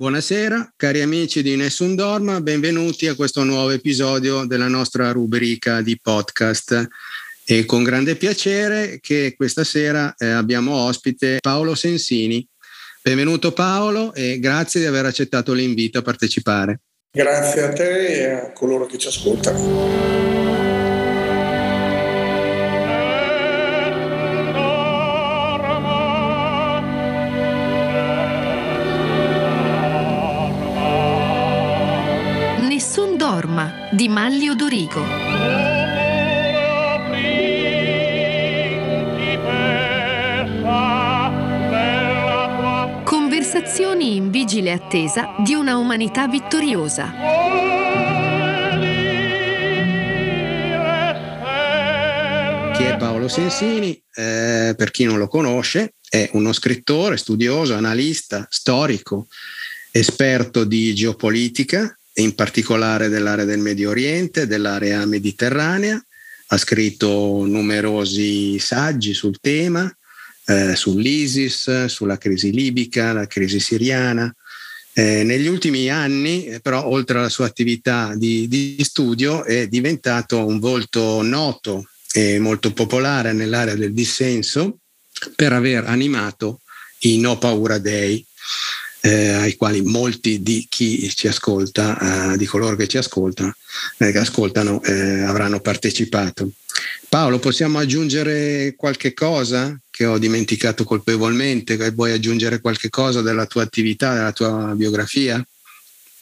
Buonasera, cari amici di Nessun Dorma, benvenuti a questo nuovo episodio della nostra rubrica di podcast. E con grande piacere che questa sera eh, abbiamo ospite Paolo Sensini. Benvenuto Paolo e grazie di aver accettato l'invito a partecipare. Grazie a te e a coloro che ci ascoltano. Di Manlio Dorigo. Conversazioni in vigile attesa di una umanità vittoriosa. Chi è Paolo Sensini? Eh, per chi non lo conosce, è uno scrittore, studioso, analista, storico, esperto di geopolitica, in particolare dell'area del Medio Oriente, dell'area mediterranea. Ha scritto numerosi saggi sul tema, eh, sull'ISIS, sulla crisi libica, la crisi siriana. Eh, negli ultimi anni, eh, però, oltre alla sua attività di, di studio, è diventato un volto noto e molto popolare nell'area del dissenso per aver animato i No Paura Day, eh, ai quali molti di chi ci ascolta, eh, di coloro che ci ascoltano, eh, ascoltano eh, avranno partecipato. Paolo, possiamo aggiungere qualche cosa che ho dimenticato colpevolmente? Vuoi aggiungere qualche cosa della tua attività, della tua biografia?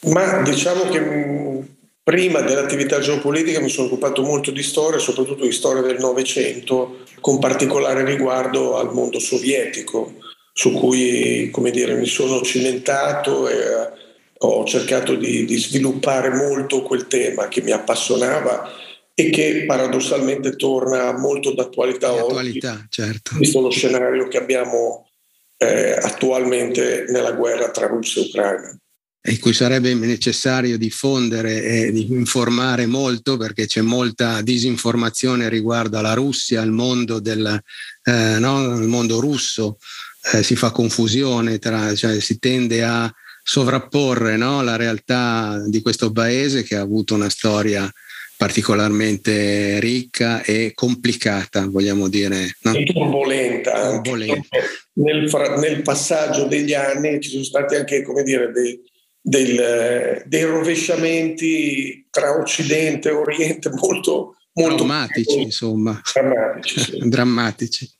Ma diciamo che mm, prima dell'attività geopolitica mi sono occupato molto di storia, soprattutto di storia del Novecento, con particolare riguardo al mondo sovietico su cui come dire, mi sono cimentato e eh, ho cercato di, di sviluppare molto quel tema che mi appassionava e che paradossalmente torna molto d'attualità oggi, attualità, certo. visto lo scenario che abbiamo eh, attualmente nella guerra tra Russia e Ucraina. In cui sarebbe necessario diffondere e informare molto perché c'è molta disinformazione riguardo alla Russia, al mondo, del, eh, no, al mondo russo, eh, si fa confusione, tra, cioè si tende a sovrapporre no, la realtà di questo paese che ha avuto una storia particolarmente ricca e complicata, vogliamo dire. No? E turbolenta. turbolenta. Nel, nel, passaggio degli anni ci sono stati anche, come dire, dei, del, dei rovesciamenti tra Occidente e Oriente molto, molto drammatici, insomma. Drammatici. Sì. drammatici.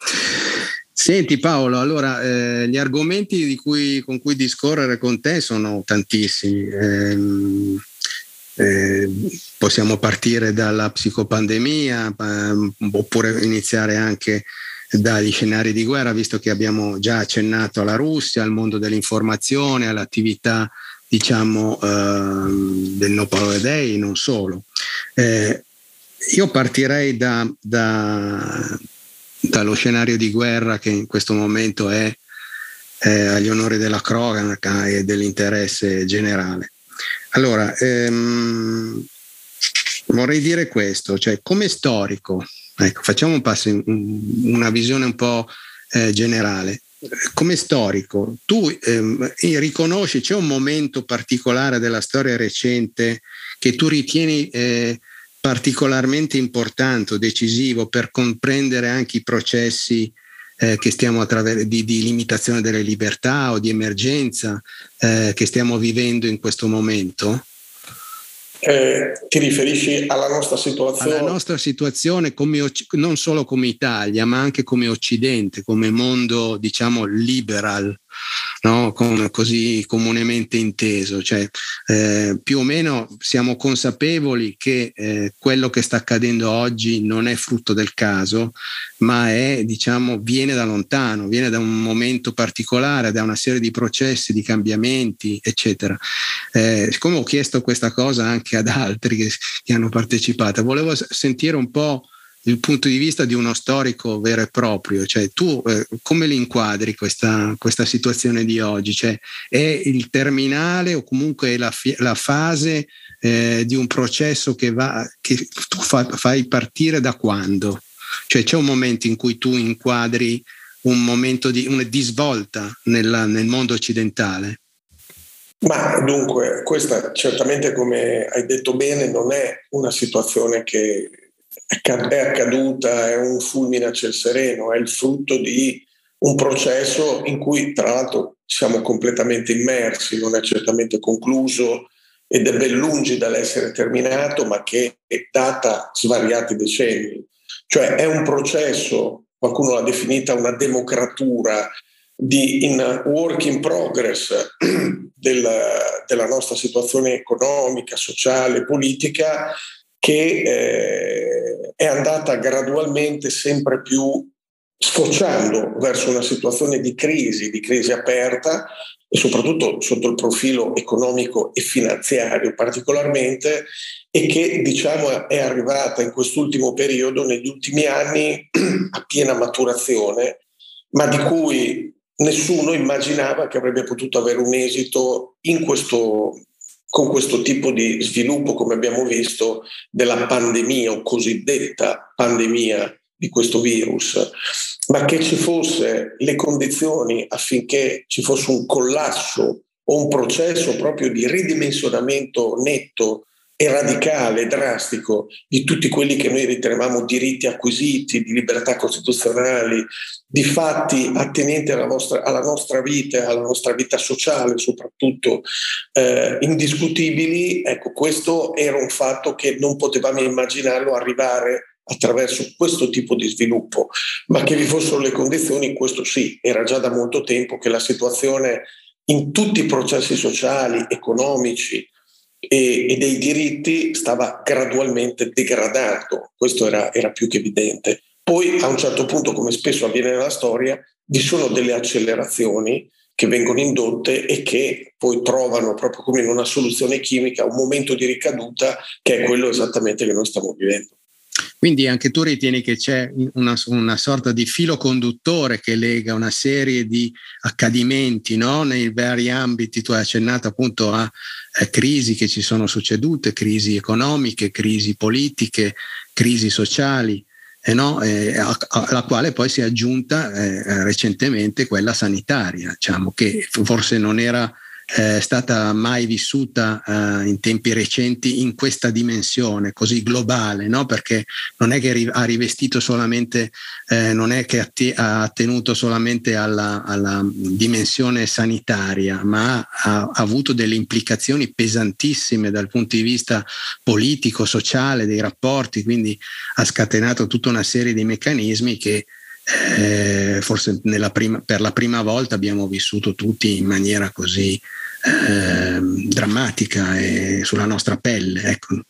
Senti Paolo, allora eh, gli argomenti cui, con cui discorrere con te sono tantissimi. Eh, eh, possiamo partire dalla psicopandemia ehm, oppure iniziare anche dagli scenari di guerra, visto che abbiamo già accennato alla Russia, al mondo dell'informazione, all'attività diciamo ehm, del No Power Day, non solo. Eh, io partirei da, da dallo scenario di guerra che in questo momento è eh, agli onori della cronaca e dell'interesse generale. Allora, ehm, vorrei dire questo, cioè come storico, ecco, facciamo un passo in una visione un po' eh, generale. Come storico, tu ehm, riconosci, c'è un momento particolare della storia recente che tu ritieni eh, particolarmente importante o decisivo per comprendere anche i processi eh, che stiamo attraver- di, di, limitazione delle libertà o di emergenza eh, che stiamo vivendo in questo momento? Eh, ti riferisci alla nostra situazione? Alla nostra situazione come, non solo come Italia, ma anche come Occidente, come mondo, diciamo, liberal, no? come così comunemente inteso. Cioè, eh, più o meno siamo consapevoli che eh, quello che sta accadendo oggi non è frutto del caso, ma è, diciamo, viene da lontano, viene da un momento particolare, da una serie di processi, di cambiamenti, eccetera. Eh, siccome ho chiesto questa cosa anche ad altri che, che hanno partecipato, volevo sentire un po' il punto di vista di uno storico vero e proprio, cioè tu eh, come li inquadri questa, questa, situazione di oggi? Cioè, è il terminale o comunque è la, la fase eh, di un processo che, va, che tu fa, fai partire da quando? Cioè c'è un momento in cui tu inquadri un momento di, una di svolta nella, nel mondo occidentale? Ma dunque, questa certamente, come hai detto bene, non è una situazione che è accaduta, è un fulmine a ciel sereno, è il frutto di un processo in cui tra l'altro siamo completamente immersi, non è certamente concluso ed è ben lungi dall'essere terminato, ma che è data svariati decenni. Cioè è un processo, qualcuno l'ha definita una democratura, di in work in progress della, della nostra situazione economica, sociale, politica, che eh, è andata gradualmente sempre più sfociando verso una situazione di crisi, di crisi aperta e soprattutto sotto il profilo economico e finanziario particolarmente e che diciamo è arrivata in quest'ultimo periodo, negli ultimi anni, a piena maturazione, ma di cui nessuno immaginava che avrebbe potuto avere un esito questo, con questo tipo di sviluppo, come abbiamo visto, della pandemia o cosiddetta pandemia di questo virus, ma che ci fosse le condizioni affinché ci fosse un collasso o un processo proprio di ridimensionamento netto e radicale, drastico di tutti quelli che noi ritenevamo diritti acquisiti, di libertà costituzionali, di fatti attenenti alla, vostra, alla nostra vita, alla nostra vita sociale soprattutto, eh, indiscutibili, ecco, questo era un fatto che non potevamo immaginarlo arrivare attraverso questo tipo di sviluppo, ma che vi fossero le condizioni, questo sì, era già da molto tempo che la situazione in tutti i processi sociali, economici, e, e dei diritti stava gradualmente degradando, questo era, era più che evidente. Poi a un certo punto, come spesso avviene nella storia, vi sono delle accelerazioni che vengono indotte e che poi trovano proprio come in una soluzione chimica un momento di ricaduta che è quello esattamente che noi stiamo vivendo. Quindi anche tu ritieni che c'è una, una, sorta di filo conduttore che lega una serie di accadimenti no? nei vari ambiti, tu hai accennato appunto a eh, crisi che ci sono succedute, crisi economiche, crisi politiche, crisi sociali, eh no? eh, alla quale poi si è aggiunta eh, recentemente quella sanitaria, diciamo, che forse non era è stata mai vissuta eh, in tempi recenti in questa dimensione così globale, no? perché non è che ha rivestito solamente, eh, non è che ha attenuto solamente alla, alla dimensione sanitaria, ma ha, ha, avuto delle implicazioni pesantissime dal punto di vista politico, sociale, dei rapporti, quindi ha scatenato tutta una serie di meccanismi che eh, forse prima, per la prima volta abbiamo vissuto tutti in maniera così eh, drammatica e sulla nostra pelle. Ecco.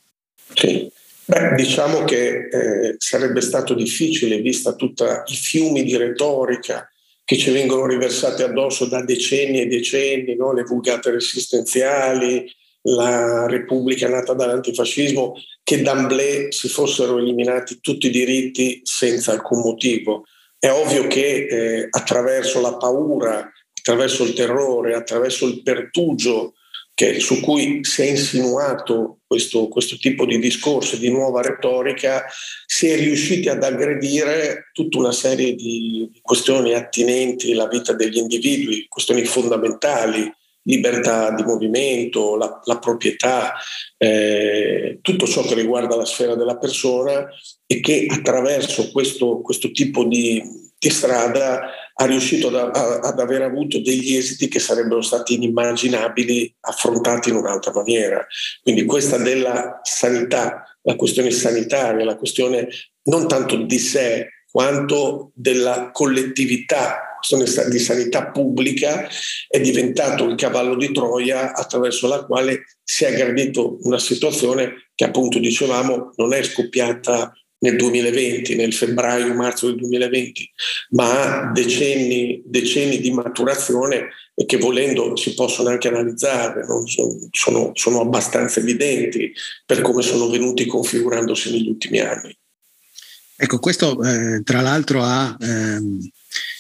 Sì. Beh, diciamo che eh, sarebbe stato difficile, vista tutti i fiumi di retorica che ci vengono riversati addosso da decenni e decenni, no? le vulgate resistenziali, la Repubblica nata dall'antifascismo, che d'amblè si fossero eliminati tutti i diritti senza alcun motivo. È ovvio che eh, attraverso la paura, attraverso il terrore, attraverso il pertugio che, su cui si è insinuato questo, questo tipo di discorso, di nuova retorica, si è riusciti ad aggredire tutta una serie di questioni attinenti alla vita degli individui, questioni fondamentali, libertà di movimento, la, la proprietà, eh, tutto ciò che riguarda la sfera della persona e che attraverso questo, questo tipo di, di, strada ha riuscito ad, ad aver avuto degli esiti che sarebbero stati inimmaginabili affrontati in un'altra maniera. Quindi questa della sanità, la questione sanitaria, la questione non tanto di sé quanto della collettività questione di sanità pubblica è diventato il cavallo di Troia attraverso la quale si è aggredito una situazione che appunto dicevamo non è scoppiata nel 2020, nel febbraio-marzo del 2020, ma ha decenni, decenni di maturazione e che volendo si possono anche analizzare, sono, sono, abbastanza evidenti per come sono venuti configurandosi negli ultimi anni. Ecco, questo eh, tra l'altro ha ehm,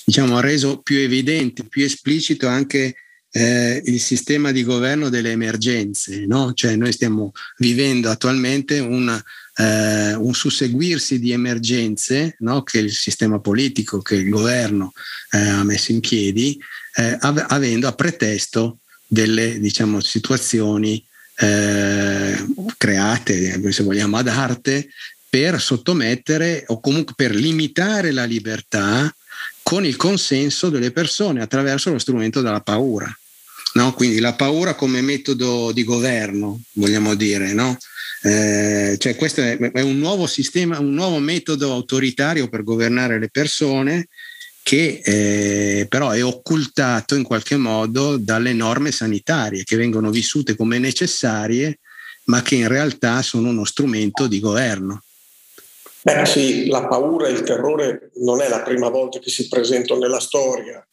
diciamo, ha reso più evidente, più esplicito anche eh, il sistema di governo delle emergenze. No? Cioè noi stiamo vivendo attualmente una, eh, un susseguirsi di emergenze no? che il sistema politico, che il governo eh, ha messo in piedi, eh, av- avendo a pretesto delle diciamo, situazioni eh, create, se vogliamo, ad arte per sottomettere o comunque per limitare la libertà con il consenso delle persone attraverso lo strumento della paura. No? Quindi la paura come metodo di governo, vogliamo dire, no? Eh, cioè questo è, è, un nuovo sistema, un nuovo metodo autoritario per governare le persone che eh, però è occultato in qualche modo dalle norme sanitarie che vengono vissute come necessarie ma che in realtà sono uno strumento di governo. Beh sì, la paura e il terrore non è la prima volta che si presentano nella storia.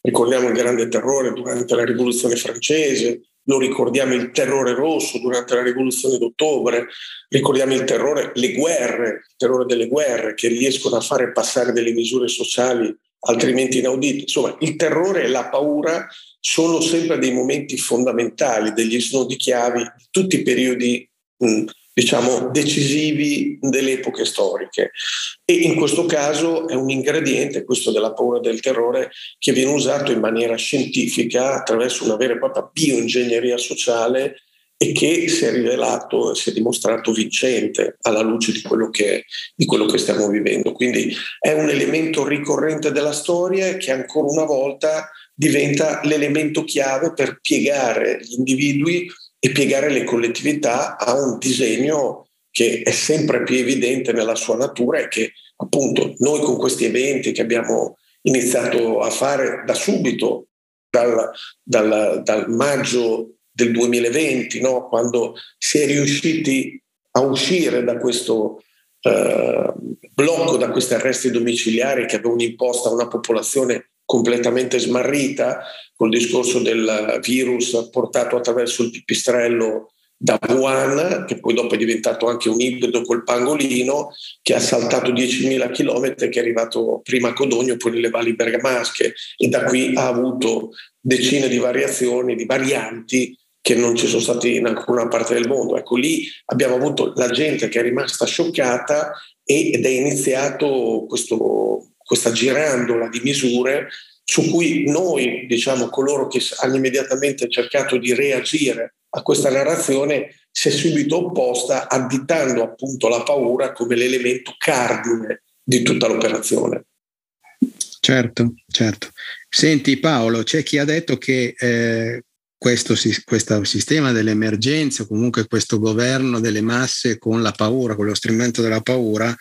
Ricordiamo il grande terrore durante la rivoluzione francese, lo ricordiamo il terrore rosso durante la rivoluzione d'ottobre, ricordiamo il terrore, le guerre, il terrore delle guerre che riescono a fare passare delle misure sociali altrimenti inaudite. Insomma, il terrore e la paura sono sempre dei momenti fondamentali, degli snodi chiavi di tutti i periodi mh, diciamo, decisivi delle epoche storiche. E in questo caso è un ingrediente, questo della paura e del terrore, che viene usato in maniera scientifica attraverso una vera e propria bioingegneria sociale e che si è rivelato e si è dimostrato vincente alla luce di quello, che, di quello che stiamo vivendo. Quindi è un elemento ricorrente della storia che ancora una volta diventa l'elemento chiave per piegare gli individui e piegare le collettività a un disegno che è sempre più evidente nella sua natura e che appunto noi con questi eventi che abbiamo iniziato a fare da subito, dal, dal, dal maggio del 2020, no? quando si è riusciti a uscire da questo eh, blocco, da questi arresti domiciliari che avevano imposto a una popolazione completamente smarrita col discorso del virus portato attraverso il pipistrello da Wuhan, che poi dopo è diventato anche un ibrido col pangolino, che ha saltato 10.000 km, che è arrivato prima a Codogno, poi nelle valli bergamasche e da qui ha avuto decine di variazioni, di varianti che non ci sono state in alcuna parte del mondo. Ecco, lì abbiamo avuto la gente che è rimasta scioccata ed è iniziato questo questa girandola di misure su cui noi, diciamo, coloro che hanno immediatamente cercato di reagire a questa narrazione, si è subito opposta additando appunto la paura come l'elemento cardine di tutta l'operazione. Certo, certo. Senti Paolo, c'è chi ha detto che eh, questo, questo sistema dell'emergenza, comunque questo governo delle masse con la paura, con lo strumento della paura,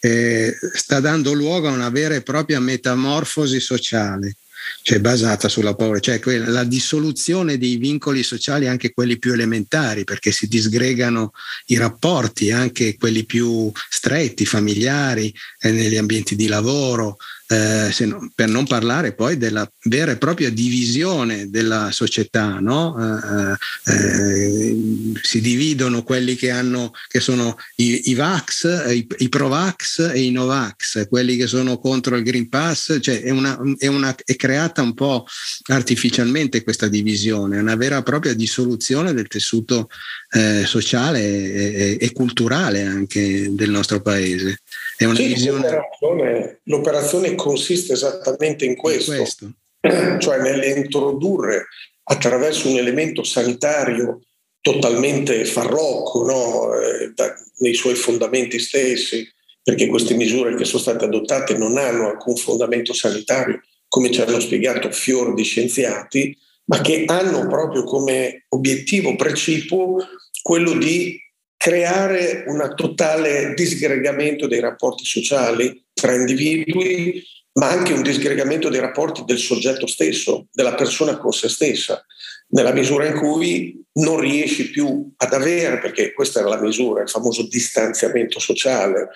eh, sta dando luogo a una vera e propria metamorfosi sociale cioè basata sulla paura, cioè la dissoluzione dei vincoli sociali, anche quelli più elementari, perché si disgregano i rapporti, anche quelli più stretti, familiari, eh, negli ambienti di lavoro, eh, no, per non parlare poi della vera e propria divisione della società, no? eh, eh, si dividono quelli che, hanno, che sono i, i Vax, i, i Pro-Vax e i Novax, quelli che sono contro il Green Pass, cioè è, una, è, una, è creata un po' artificialmente questa divisione, è una vera e propria dissoluzione del tessuto eh, sociale e, e, culturale anche del nostro paese. È una sì, visione... l'operazione, l'operazione, consiste esattamente in questo, in questo. cioè nell'introdurre attraverso un elemento sanitario totalmente farlocco no? eh, da, nei suoi fondamenti stessi, perché queste misure che sono state adottate non hanno alcun fondamento sanitario, come ci hanno spiegato fior di scienziati, ma che hanno proprio come obiettivo precipuo quello di creare un totale disgregamento dei rapporti sociali tra individui, ma anche un disgregamento dei rapporti del soggetto stesso, della persona con se stessa, nella misura in cui non riesci più ad avere, perché questa era la misura, il famoso distanziamento sociale,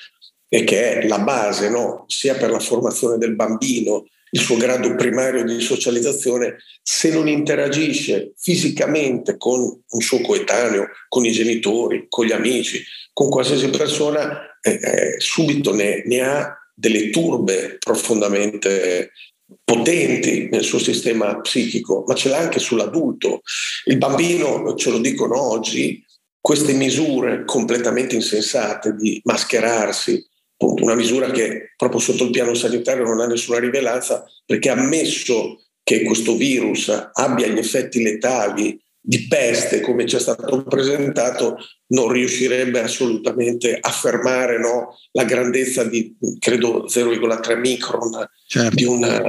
e che è la base no? sia per la formazione del bambino, il suo grado primario di socializzazione, se non interagisce fisicamente con un suo coetaneo, con i genitori, con gli amici, con qualsiasi persona, eh, eh, subito ne, ne ha delle turbe profondamente potenti nel suo sistema psichico, ma ce l'ha anche sull'adulto. Il bambino, ce lo dicono oggi, queste misure completamente insensate di mascherarsi, una misura che proprio sotto il piano sanitario non ha nessuna rilevanza perché ha messo che questo virus abbia gli effetti letali di peste come ci è stato presentato non riuscirebbe assolutamente a fermare no, la grandezza di credo 0,3 micron certo. di, una,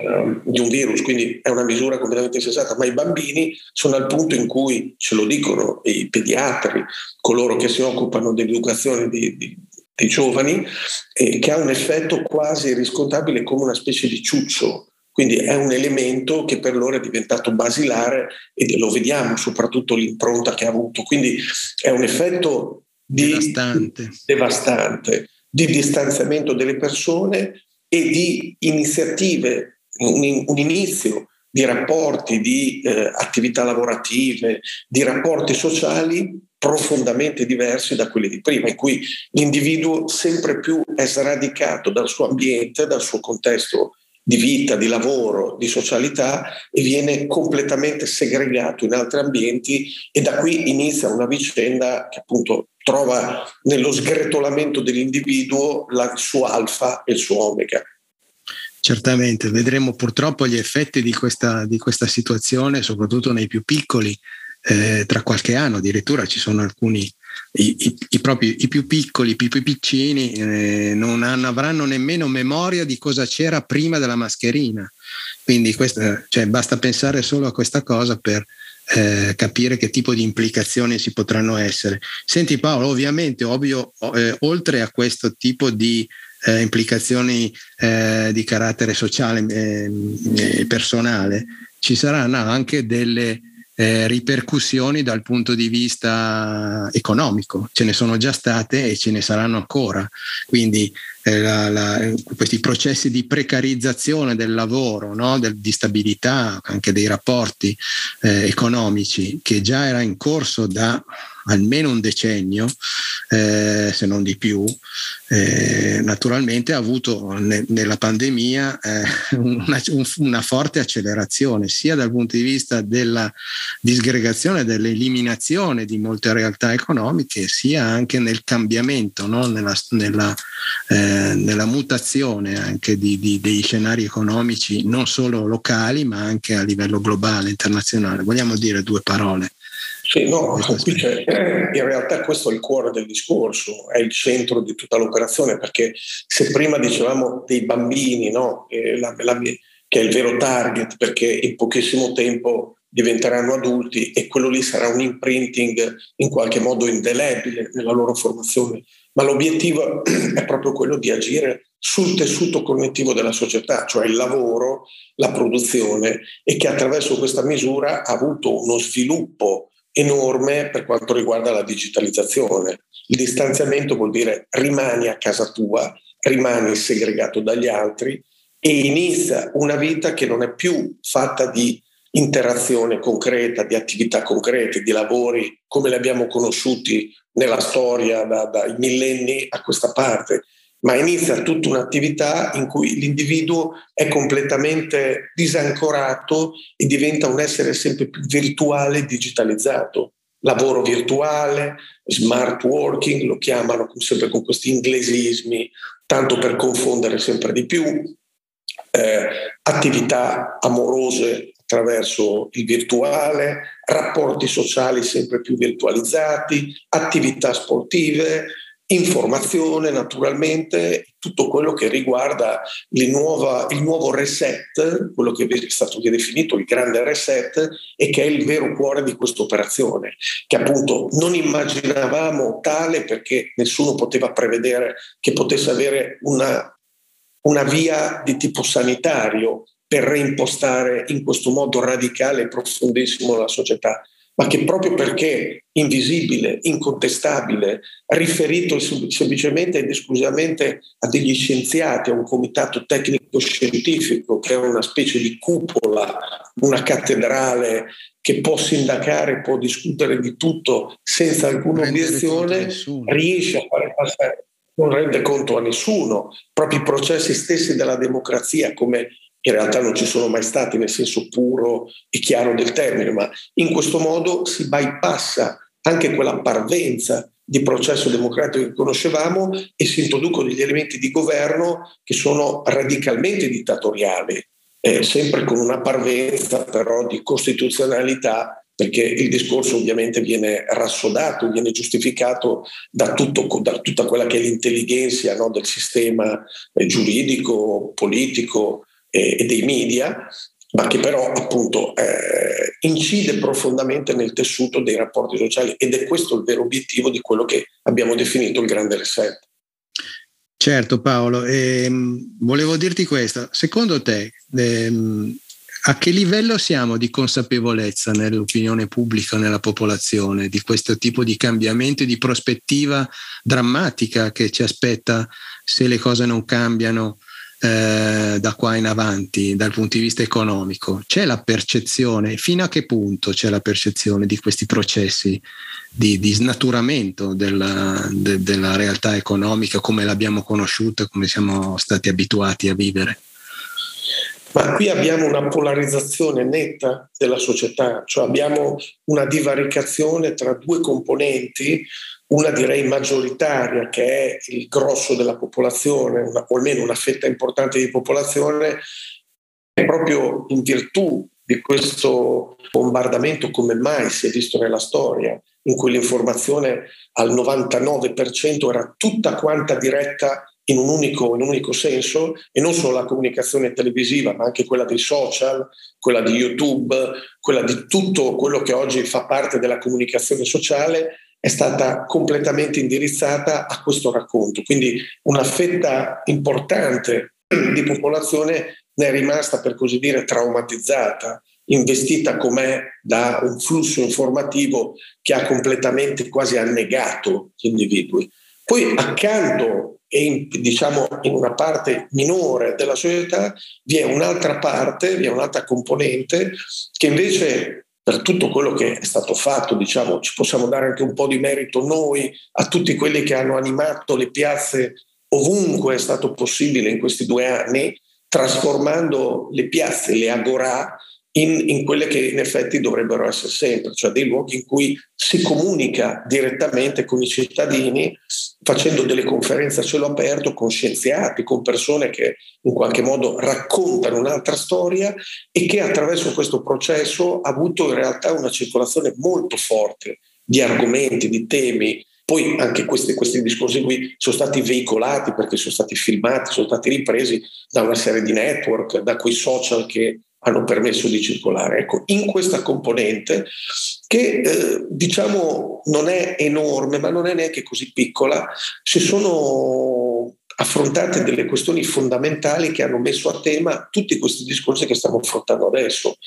di, un virus, quindi è una misura completamente sensata, ma i bambini sono al punto in cui, ce lo dicono i pediatri, coloro che si occupano dell'educazione di, di, dei giovani, eh, che ha un effetto quasi riscontrabile come una specie di ciuccio quindi è un elemento che per loro è diventato basilare e lo vediamo soprattutto l'impronta che ha avuto. Quindi è un effetto di, devastante. devastante di distanziamento delle persone e di iniziative, un, un inizio di rapporti, di eh, attività lavorative, di rapporti sociali profondamente diversi da quelli di prima, in cui l'individuo sempre più è sradicato dal suo ambiente, dal suo contesto di vita, di lavoro, di socialità e viene completamente segregato in altri ambienti e da qui inizia una vicenda che appunto trova nello sgretolamento dell'individuo il suo alfa e il suo omega. Certamente, vedremo purtroppo gli effetti di questa, di questa situazione, soprattutto nei più piccoli, eh, tra qualche anno. Addirittura ci sono alcuni i, i, i, propri, i più piccoli, i più, piccini eh, non hanno, avranno nemmeno memoria di cosa c'era prima della mascherina. Quindi questa, cioè, basta pensare solo a questa cosa per eh, capire che tipo di implicazioni si potranno essere. Senti Paolo, ovviamente, ovvio, eh, oltre a questo tipo di eh, implicazioni eh, di carattere sociale e eh, personale, ci saranno anche delle eh, ripercussioni dal punto di vista economico. Ce ne sono già state e ce ne saranno ancora. Quindi eh, la, la, questi processi di precarizzazione del lavoro, no? del, di stabilità anche dei rapporti eh, economici, che già era in corso da almeno un decennio, eh, se non di più, eh, naturalmente ha avuto ne, nella pandemia eh, una, un, una, forte accelerazione, sia dal punto di vista della disgregazione, dell'eliminazione di molte realtà economiche, sia anche nel cambiamento, no? nella, nella, eh, nella, mutazione anche di, di, dei scenari economici, non solo locali, ma anche a livello globale, internazionale. Vogliamo dire due parole sì, no, in realtà questo è il cuore del discorso, è il centro di tutta l'operazione, perché se prima dicevamo dei bambini, no, la, la, che è il vero target, perché in pochissimo tempo diventeranno adulti e quello lì sarà un imprinting in qualche modo indelebile nella loro formazione, ma l'obiettivo è proprio quello di agire sul tessuto connettivo della società, cioè il lavoro, la produzione e che attraverso questa misura ha avuto uno sviluppo enorme per quanto riguarda la digitalizzazione. Il distanziamento vuol dire rimani a casa tua, rimani segregato dagli altri e inizia una vita che non è più fatta di interazione concreta, di attività concrete, di lavori come li abbiamo conosciuti nella storia da, dai millenni a questa parte, ma inizia tutta un'attività in cui l'individuo è completamente disancorato e diventa un essere sempre più virtuale e digitalizzato. Lavoro virtuale, smart working, lo chiamano sempre con questi inglesismi, tanto per confondere sempre di più, eh, attività amorose attraverso il virtuale, rapporti sociali sempre più virtualizzati, attività sportive, informazione naturalmente, tutto quello che riguarda nuova, il nuovo reset, quello che è stato definito il grande reset e che è il vero cuore di questa operazione, che appunto non immaginavamo tale perché nessuno poteva prevedere che potesse avere una, una via di tipo sanitario per reimpostare in questo modo radicale e profondissimo la società ma che proprio perché invisibile, incontestabile, riferito semplicemente ed esclusivamente a degli scienziati, a un comitato tecnico-scientifico che è una specie di cupola, una cattedrale che può sindacare, può discutere di tutto senza alcuna obiezione, riesce a fare passare, non rende conto a nessuno, proprio i processi stessi della democrazia come in realtà non ci sono mai stati nel senso puro e chiaro del termine, ma in questo modo si bypassa anche quella parvenza di processo democratico che conoscevamo e si introducono degli elementi di governo che sono radicalmente dittatoriali. eh, sempre con una parvenza però di costituzionalità perché il discorso ovviamente viene rassodato, viene giustificato da, tutto, da tutta quella che è l'intelligenza no, del sistema eh, giuridico, politico e dei media, ma che però appunto eh, incide profondamente nel tessuto dei rapporti sociali ed è questo il vero obiettivo di quello che abbiamo definito il grande reset. Certo Paolo, ehm, volevo dirti questo, secondo te ehm, a che livello siamo di consapevolezza nell'opinione pubblica, nella popolazione, di questo tipo di cambiamento e di prospettiva drammatica che ci aspetta se le cose non cambiano eh, da qua in avanti dal punto di vista economico? C'è la percezione, fino a che punto c'è la percezione di questi processi di, di snaturamento della, de, della realtà economica come l'abbiamo conosciuta, come siamo stati abituati a vivere? Ma qui abbiamo una polarizzazione netta della società, cioè abbiamo una divaricazione tra due componenti, una direi maggioritaria che è il grosso della popolazione, una, o almeno una fetta importante di popolazione, è proprio in virtù di questo bombardamento come mai si è visto nella storia, in cui l'informazione al 99% era tutta quanta diretta in un, unico, in un unico senso e non solo la comunicazione televisiva, ma anche quella dei social, quella di YouTube, quella di tutto quello che oggi fa parte della comunicazione sociale è stata completamente indirizzata a questo racconto. Quindi una fetta importante di popolazione ne è rimasta, per così dire, traumatizzata, investita com'è da un flusso informativo che ha completamente quasi annegato gli individui. Poi accanto e in, diciamo in una parte minore della società vi è un'altra parte, vi è un'altra componente che invece per tutto quello che è stato fatto, diciamo, ci possiamo dare anche un po' di merito noi a tutti quelli che hanno animato le piazze ovunque è stato possibile in questi due anni, trasformando le piazze, le agorà, in, in, quelle che in effetti dovrebbero essere sempre, cioè dei luoghi in cui si comunica direttamente con i cittadini facendo delle conferenze a cielo aperto con scienziati, con persone che in qualche modo raccontano un'altra storia e che attraverso questo processo ha avuto in realtà una circolazione molto forte di argomenti, di temi. Poi anche questi, questi discorsi qui sono stati veicolati perché sono stati filmati, sono stati ripresi da una serie di network, da quei social che hanno permesso di circolare. Ecco, in questa componente che eh, diciamo non è enorme, ma non è neanche così piccola, si sono affrontate delle questioni fondamentali che hanno messo a tema tutti questi discorsi che stiamo affrontando adesso.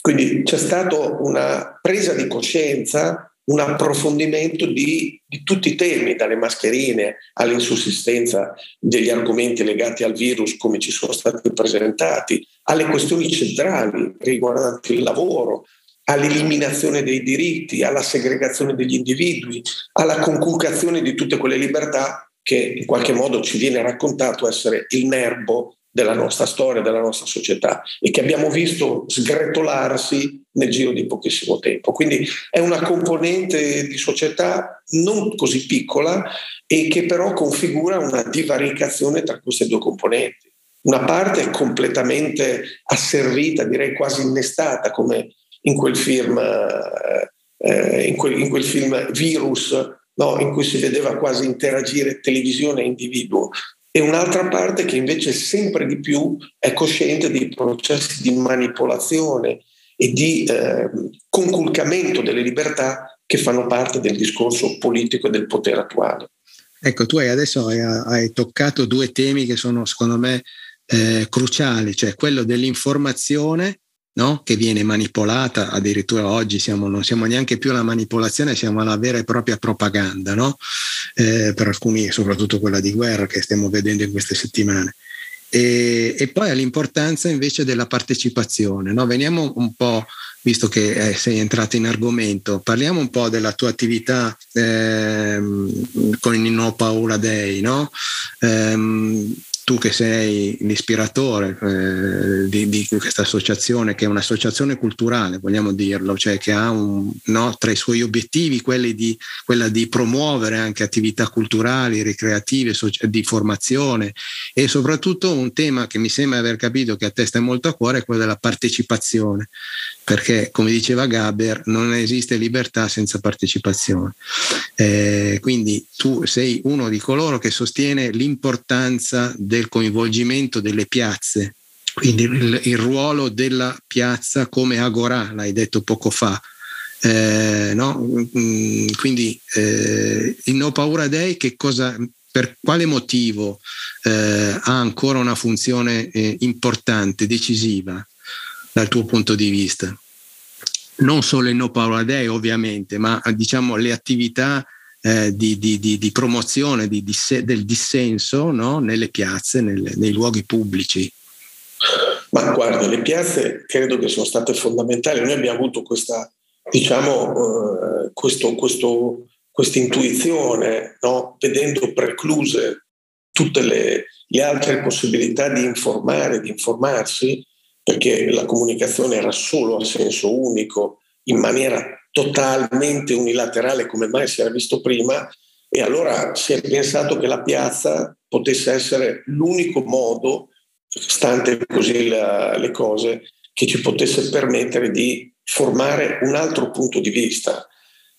Quindi c'è stata una presa di coscienza un approfondimento di, di, tutti i temi, dalle mascherine all'insussistenza degli argomenti legati al virus come ci sono stati presentati, alle questioni centrali riguardanti il lavoro, all'eliminazione dei diritti, alla segregazione degli individui, alla conculcazione di tutte quelle libertà che in qualche modo ci viene raccontato essere il nervo della nostra storia, della nostra società e che abbiamo visto sgretolarsi nel giro di pochissimo tempo. Quindi è una componente di società non così piccola e che però configura una divaricazione tra queste due componenti. Una parte è completamente asservita, direi quasi innestata, come in quel film, eh, in quel, in quel film Virus, no? in cui si vedeva quasi interagire televisione e individuo e un'altra parte che invece sempre di più è cosciente dei processi di manipolazione e di eh, conculcamento delle libertà che fanno parte del discorso politico e del potere attuale. Ecco, tu hai adesso hai, hai toccato due temi che sono secondo me eh, cruciali, cioè quello dell'informazione no? che viene manipolata, addirittura oggi siamo, non siamo neanche più alla manipolazione, siamo alla vera e propria propaganda, no? eh, per alcuni, soprattutto quella di guerra che stiamo vedendo in queste settimane. E, e poi all'importanza invece della partecipazione. No? Veniamo un po', visto che eh, sei entrato in argomento, parliamo un po' della tua attività ehm, con il No Paola Day. Ehm, tu che sei l'ispiratore eh, di, di, questa associazione, che è un'associazione culturale, vogliamo dirlo, cioè che ha un, no, tra i suoi obiettivi di, quella di promuovere anche attività culturali, ricreative, di formazione. E soprattutto un tema che mi sembra aver capito che a te sta molto a cuore è quello della partecipazione perché come diceva Gaber non esiste libertà senza partecipazione. Eh, quindi tu sei uno di coloro che sostiene l'importanza del coinvolgimento delle piazze, quindi il, il ruolo della piazza come agorà, l'hai detto poco fa. Eh, no? Mm, quindi eh, il No Paura Day che cosa, per quale motivo eh, ha ancora una funzione eh, importante, decisiva? Dal tuo punto di vista? Non solo il No Power Day ovviamente, ma diciamo le attività eh, di, di, di, di, promozione del dissenso no? nelle piazze, nelle, nei luoghi pubblici. Ma guarda, le piazze credo che sono state fondamentali. Noi abbiamo avuto questa, diciamo, eh, questa intuizione, no? vedendo precluse tutte le, le altre possibilità di informare, di informarsi, perché la comunicazione era solo a senso unico, in maniera totalmente unilaterale come mai si era visto prima, e allora si è pensato che la piazza potesse essere l'unico modo, stante così la, le cose, che ci potesse permettere di formare un altro punto di vista.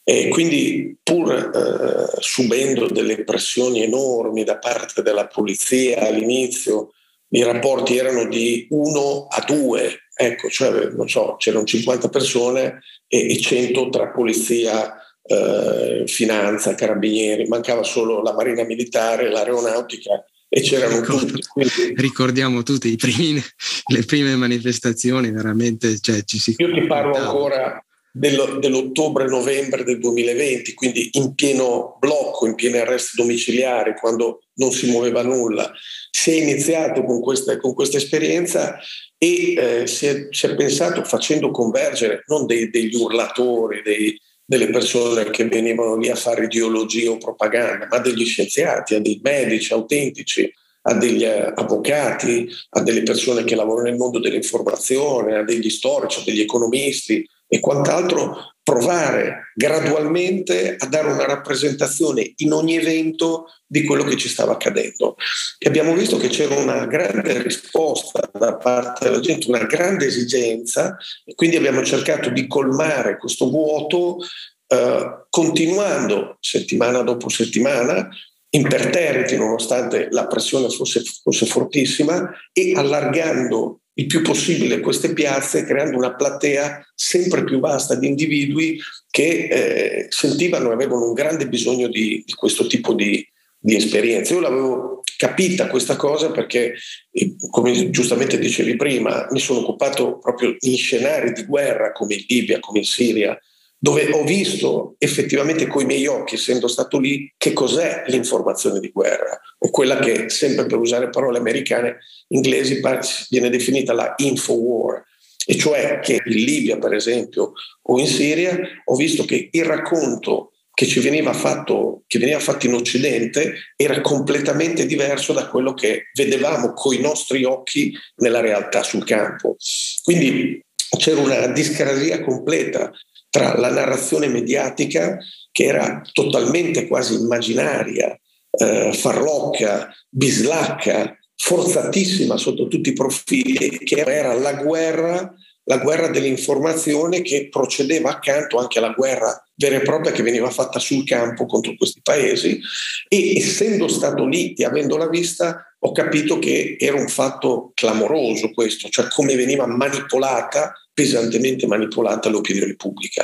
E quindi pur eh, subendo delle pressioni enormi da parte della polizia all'inizio, i rapporti erano di 1 a 2, ecco, cioè non so, c'erano 50 persone e, e 100 tra polizia, eh, finanza, carabinieri, mancava solo la marina militare, l'aeronautica e c'erano Ricordo, tutti. Quindi, ricordiamo tutti primi, le prime manifestazioni, veramente cioè, ci si... Io ti parlo ancora dell'ottobre-novembre del 2020, quindi in pieno blocco, in pieno arresto domiciliare, quando non si muoveva nulla. Si è iniziato con questa, con questa esperienza e eh, si, è, si, è, pensato facendo convergere non dei, degli urlatori, dei, delle persone che venivano lì a fare ideologia o propaganda, ma degli scienziati, a dei medici autentici, a degli eh, avvocati, a delle persone che lavorano nel mondo dell'informazione, a degli storici, a degli economisti, e quant'altro provare gradualmente a dare una rappresentazione in ogni evento di quello che ci stava accadendo. E abbiamo visto che c'era una grande risposta da parte della gente, una grande esigenza e quindi abbiamo cercato di colmare questo vuoto eh, continuando settimana dopo settimana imperterriti nonostante la pressione fosse, fosse fortissima e allargando il più possibile queste piazze, creando una platea sempre più vasta di individui che eh, sentivano e avevano un grande bisogno di, di questo tipo di, di esperienze. Io l'avevo capita questa cosa perché, eh, come giustamente dicevi prima, mi sono occupato proprio in scenari di guerra come in Libia, come in Siria, dove ho visto effettivamente coi miei occhi, essendo stato lì, che cos'è l'informazione di guerra, o quella che, sempre per usare parole americane, inglesi, viene definita la infowar, e cioè che in Libia, per esempio, o in Siria, ho visto che il racconto che ci veniva fatto, veniva fatto in Occidente era completamente diverso da quello che vedevamo coi nostri occhi nella realtà sul campo. Quindi c'era una discrasia completa tra la narrazione mediatica che era totalmente quasi immaginaria, eh, farlocca, bislacca, forzatissima sotto tutti i profili, che era la guerra, la guerra dell'informazione che procedeva accanto anche alla guerra vera e propria che veniva fatta sul campo contro questi paesi. E essendo stato lì e avendola vista ho capito che era un fatto clamoroso questo, cioè come veniva manipolata pesantemente manipolata l'opinione pubblica.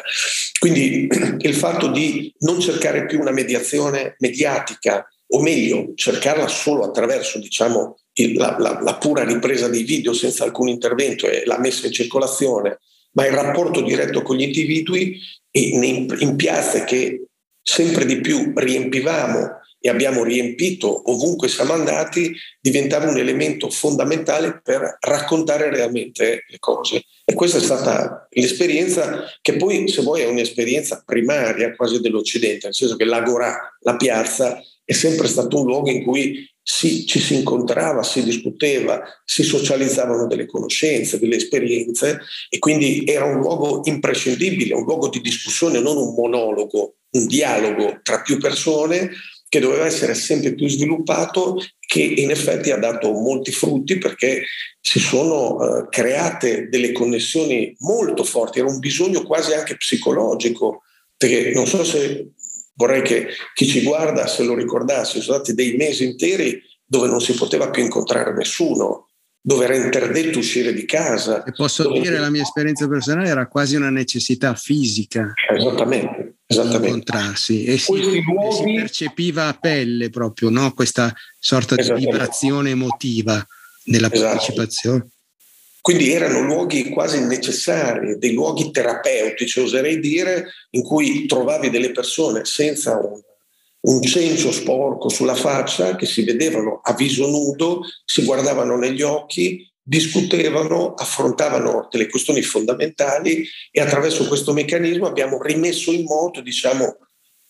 Quindi il fatto di non cercare più una mediazione mediatica, o meglio, cercarla solo attraverso diciamo, la, la, la pura ripresa dei video senza alcun intervento e la messa in circolazione, ma il rapporto diretto con gli individui in, in piazze che sempre di più riempivamo e abbiamo riempito ovunque siamo andati, diventava un elemento fondamentale per raccontare realmente le cose. E questa è stata l'esperienza che poi, se vuoi, è un'esperienza primaria quasi dell'Occidente, nel senso che l'Agora, la piazza, è sempre stato un luogo in cui si, ci si incontrava, si discuteva, si socializzavano delle conoscenze, delle esperienze e quindi era un luogo imprescindibile, un luogo di discussione, non un monologo, un dialogo tra più persone che doveva essere sempre più sviluppato, che in effetti ha dato molti frutti perché si sono uh, create delle connessioni molto forti, era un bisogno quasi anche psicologico, perché non so se vorrei che chi ci guarda se lo ricordasse, sono stati dei mesi interi dove non si poteva più incontrare nessuno, dove era interdetto uscire di casa. E posso dire, che... la mia esperienza personale era quasi una necessità fisica. Esattamente. Incontrarsi e si, luoghi... si, percepiva a pelle proprio no? questa sorta di vibrazione emotiva nella esatto. partecipazione. Quindi erano luoghi quasi necessari, dei luoghi terapeutici, oserei dire, in cui trovavi delle persone senza un, un cencio sporco sulla faccia, che si vedevano a viso nudo, si guardavano negli occhi discutevano, affrontavano delle questioni fondamentali e attraverso questo meccanismo abbiamo rimesso in moto, diciamo,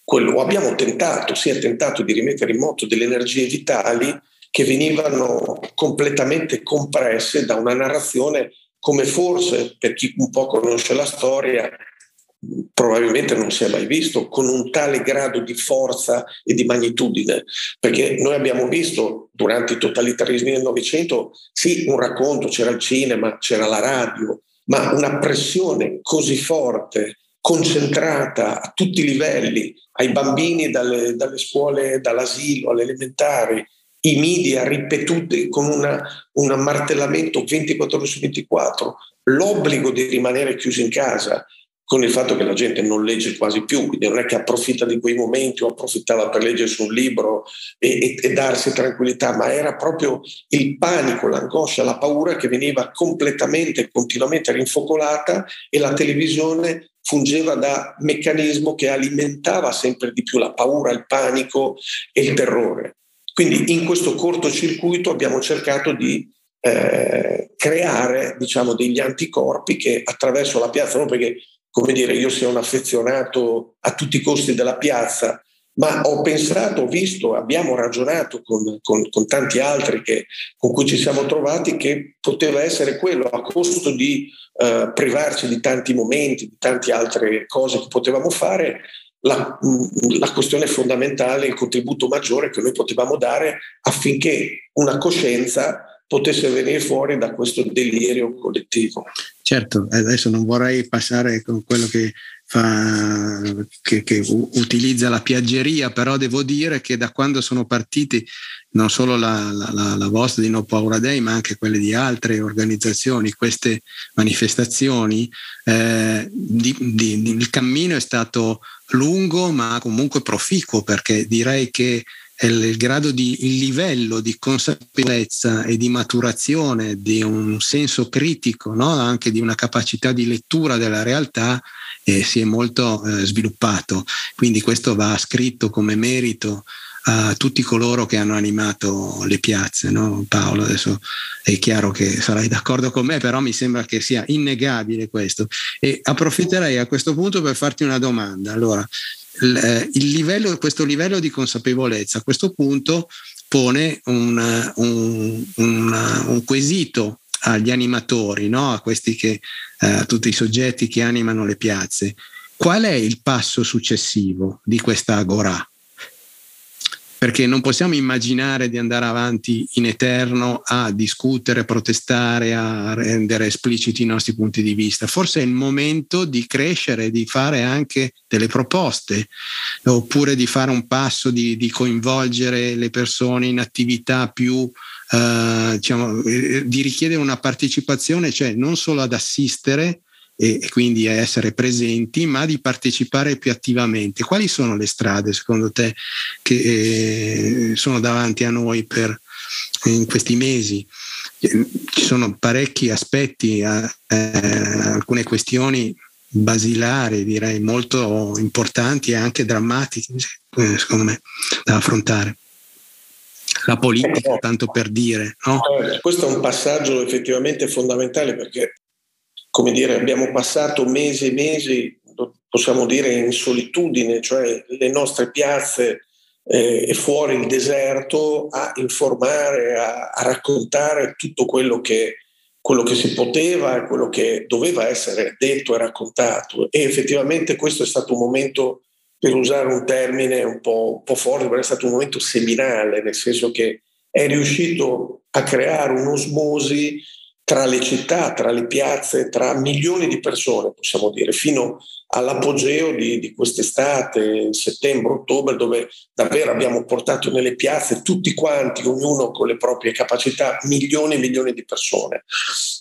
quello, abbiamo tentato, si è tentato di rimettere in moto delle energie vitali che venivano completamente compresse da una narrazione come forse, per chi un po' conosce la storia, probabilmente non si è mai visto con un tale grado di forza e di magnitudine, perché noi abbiamo visto durante i totalitarismi del Novecento, sì, un racconto, c'era il cinema, c'era la radio, ma una pressione così forte, concentrata a tutti i livelli, ai bambini dalle, dalle scuole, dall'asilo alle elementari, i media ripetuti con una, un martellamento 24 ore su 24, l'obbligo di rimanere chiusi in casa, con il fatto che la gente non legge quasi più, quindi non è che approfitta di quei momenti o approfittava per leggere su un libro e, e, e, darsi tranquillità, ma era proprio il panico, l'angoscia, la paura che veniva completamente, continuamente rinfocolata e la televisione fungeva da meccanismo che alimentava sempre di più la paura, il panico e il terrore. Quindi in questo cortocircuito abbiamo cercato di eh, creare diciamo, degli anticorpi che attraverso la piazza, non perché come dire, io sia un affezionato a tutti i costi della piazza, ma ho pensato, ho visto, abbiamo ragionato con, con, con tanti altri che, con cui ci siamo trovati che poteva essere quello a costo di eh, privarci di tanti momenti, di tante altre cose che potevamo fare, la, la, questione fondamentale, il contributo maggiore che noi potevamo dare affinché una coscienza potesse venire fuori da questo delirio collettivo. Certo, adesso non vorrei passare con quello che, fa, che, che utilizza la piaggeria, però devo dire che da quando sono partiti non solo la, la, la, vostra di No Paura Day, ma anche quelle di altre organizzazioni, queste manifestazioni, eh, di, di, il cammino è stato lungo ma comunque proficuo perché direi che il grado di il livello di consapevolezza e di maturazione di un senso critico, no? anche di una capacità di lettura della realtà eh, si è molto eh, sviluppato. Quindi questo va scritto come merito a tutti coloro che hanno animato le piazze. No? Paolo, adesso è chiaro che sarai d'accordo con me, però mi sembra che sia innegabile questo. E approfitterei a questo punto per farti una domanda. Allora, livello, questo livello di consapevolezza a questo punto pone un, un, un, un quesito agli animatori, no? a che, eh, a tutti i soggetti che animano le piazze. Qual è il passo successivo di questa agora? Perché non possiamo immaginare di andare avanti in eterno a discutere, protestare, a rendere espliciti i nostri punti di vista. Forse è il momento di crescere, di fare anche delle proposte, oppure di fare un passo di, di coinvolgere le persone in attività più Uh, diciamo, eh, di richiedere una partecipazione, cioè non solo ad assistere, e, e quindi essere presenti, ma di partecipare più attivamente. Quali sono le strade secondo te che eh, sono davanti a noi per, in questi mesi? Ci sono parecchi aspetti, eh, alcune questioni basilari, direi molto importanti e anche drammatiche, eh, secondo me, da affrontare la politica, tanto per dire. No? Eh, questo è un passaggio effettivamente fondamentale perché come dire, abbiamo passato mesi e mesi, possiamo dire, in solitudine, cioè le nostre piazze eh, e fuori il deserto a informare, a, a raccontare tutto quello che, quello che si poteva quello che doveva essere detto e raccontato. E effettivamente questo è stato un momento, per usare un termine un po', un po forte, ma è stato un momento seminale, nel senso che è riuscito a creare un'osmosi tra le città, tra le piazze, tra milioni di persone, possiamo dire, fino all'apogeo di, di quest'estate, settembre-ottobre, dove davvero abbiamo portato nelle piazze tutti quanti, ognuno con le proprie capacità, milioni e milioni di persone.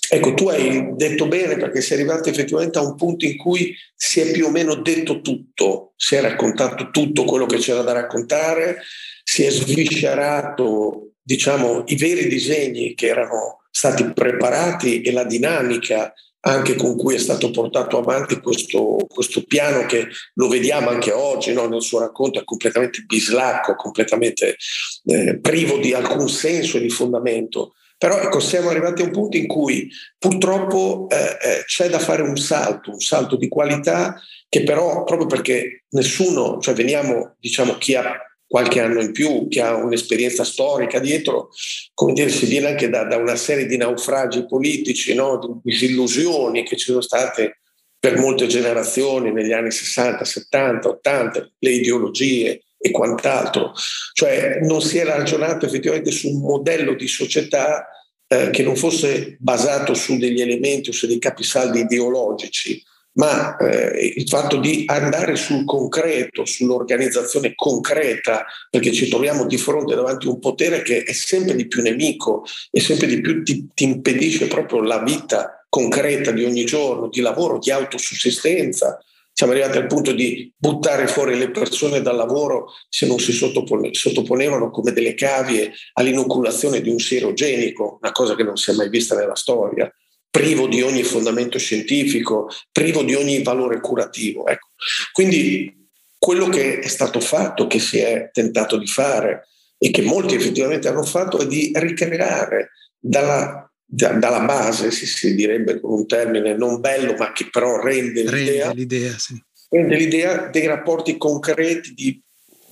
Ecco, tu hai detto bene perché sei arrivato effettivamente a un punto in cui si è più o meno detto tutto, si è raccontato tutto quello che c'era da raccontare, si è sviscerato, diciamo, i veri disegni che erano stati preparati e la dinamica anche con cui è stato portato avanti questo, questo piano che lo vediamo anche oggi no? nel suo racconto, è completamente bislacco, completamente eh, privo di alcun senso e di fondamento. Però ecco, siamo arrivati a un punto in cui purtroppo eh, eh, c'è da fare un salto, un salto di qualità che però proprio perché nessuno, cioè veniamo, diciamo, chi ha qualche anno in più, che ha un'esperienza storica dietro, come dire, si viene anche da, da una serie di naufragi politici, no? di disillusioni che ci sono state per molte generazioni negli anni 60, 70, 80, le ideologie e quant'altro. Cioè non si è ragionato effettivamente su un modello di società eh, che non fosse basato su degli elementi o su dei capisaldi ideologici, ma eh, il fatto di andare sul concreto, sull'organizzazione concreta, perché ci troviamo di fronte davanti a un potere che è sempre di più nemico e sempre di più ti, ti impedisce proprio la vita concreta di ogni giorno, di lavoro, di autosussistenza. Siamo arrivati al punto di buttare fuori le persone dal lavoro se non si sottopone, sottoponevano come delle cavie all'inoculazione di un sierogenico, una cosa che non si è mai vista nella storia privo di ogni fondamento scientifico, privo di ogni valore curativo. Ecco. Quindi quello che è stato fatto, che si è tentato di fare e che molti effettivamente hanno fatto è di ricreare dalla, da, dalla base, si, si, direbbe con un termine non bello ma che però rende, rende l'idea, l'idea, sì. rende l'idea dei rapporti concreti di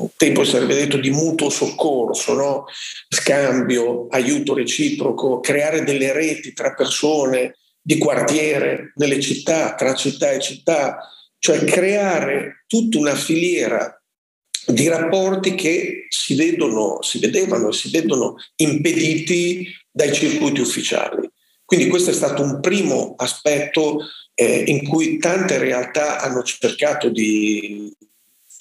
un tempo sarebbe detto di mutuo soccorso, no? scambio, aiuto reciproco, creare delle reti tra persone di quartiere, nelle città, tra città e città, cioè creare tutta una filiera di rapporti che si vedono, si vedevano e si vedono impediti dai circuiti ufficiali. Quindi questo è stato un primo aspetto eh, in cui tante realtà hanno cercato di,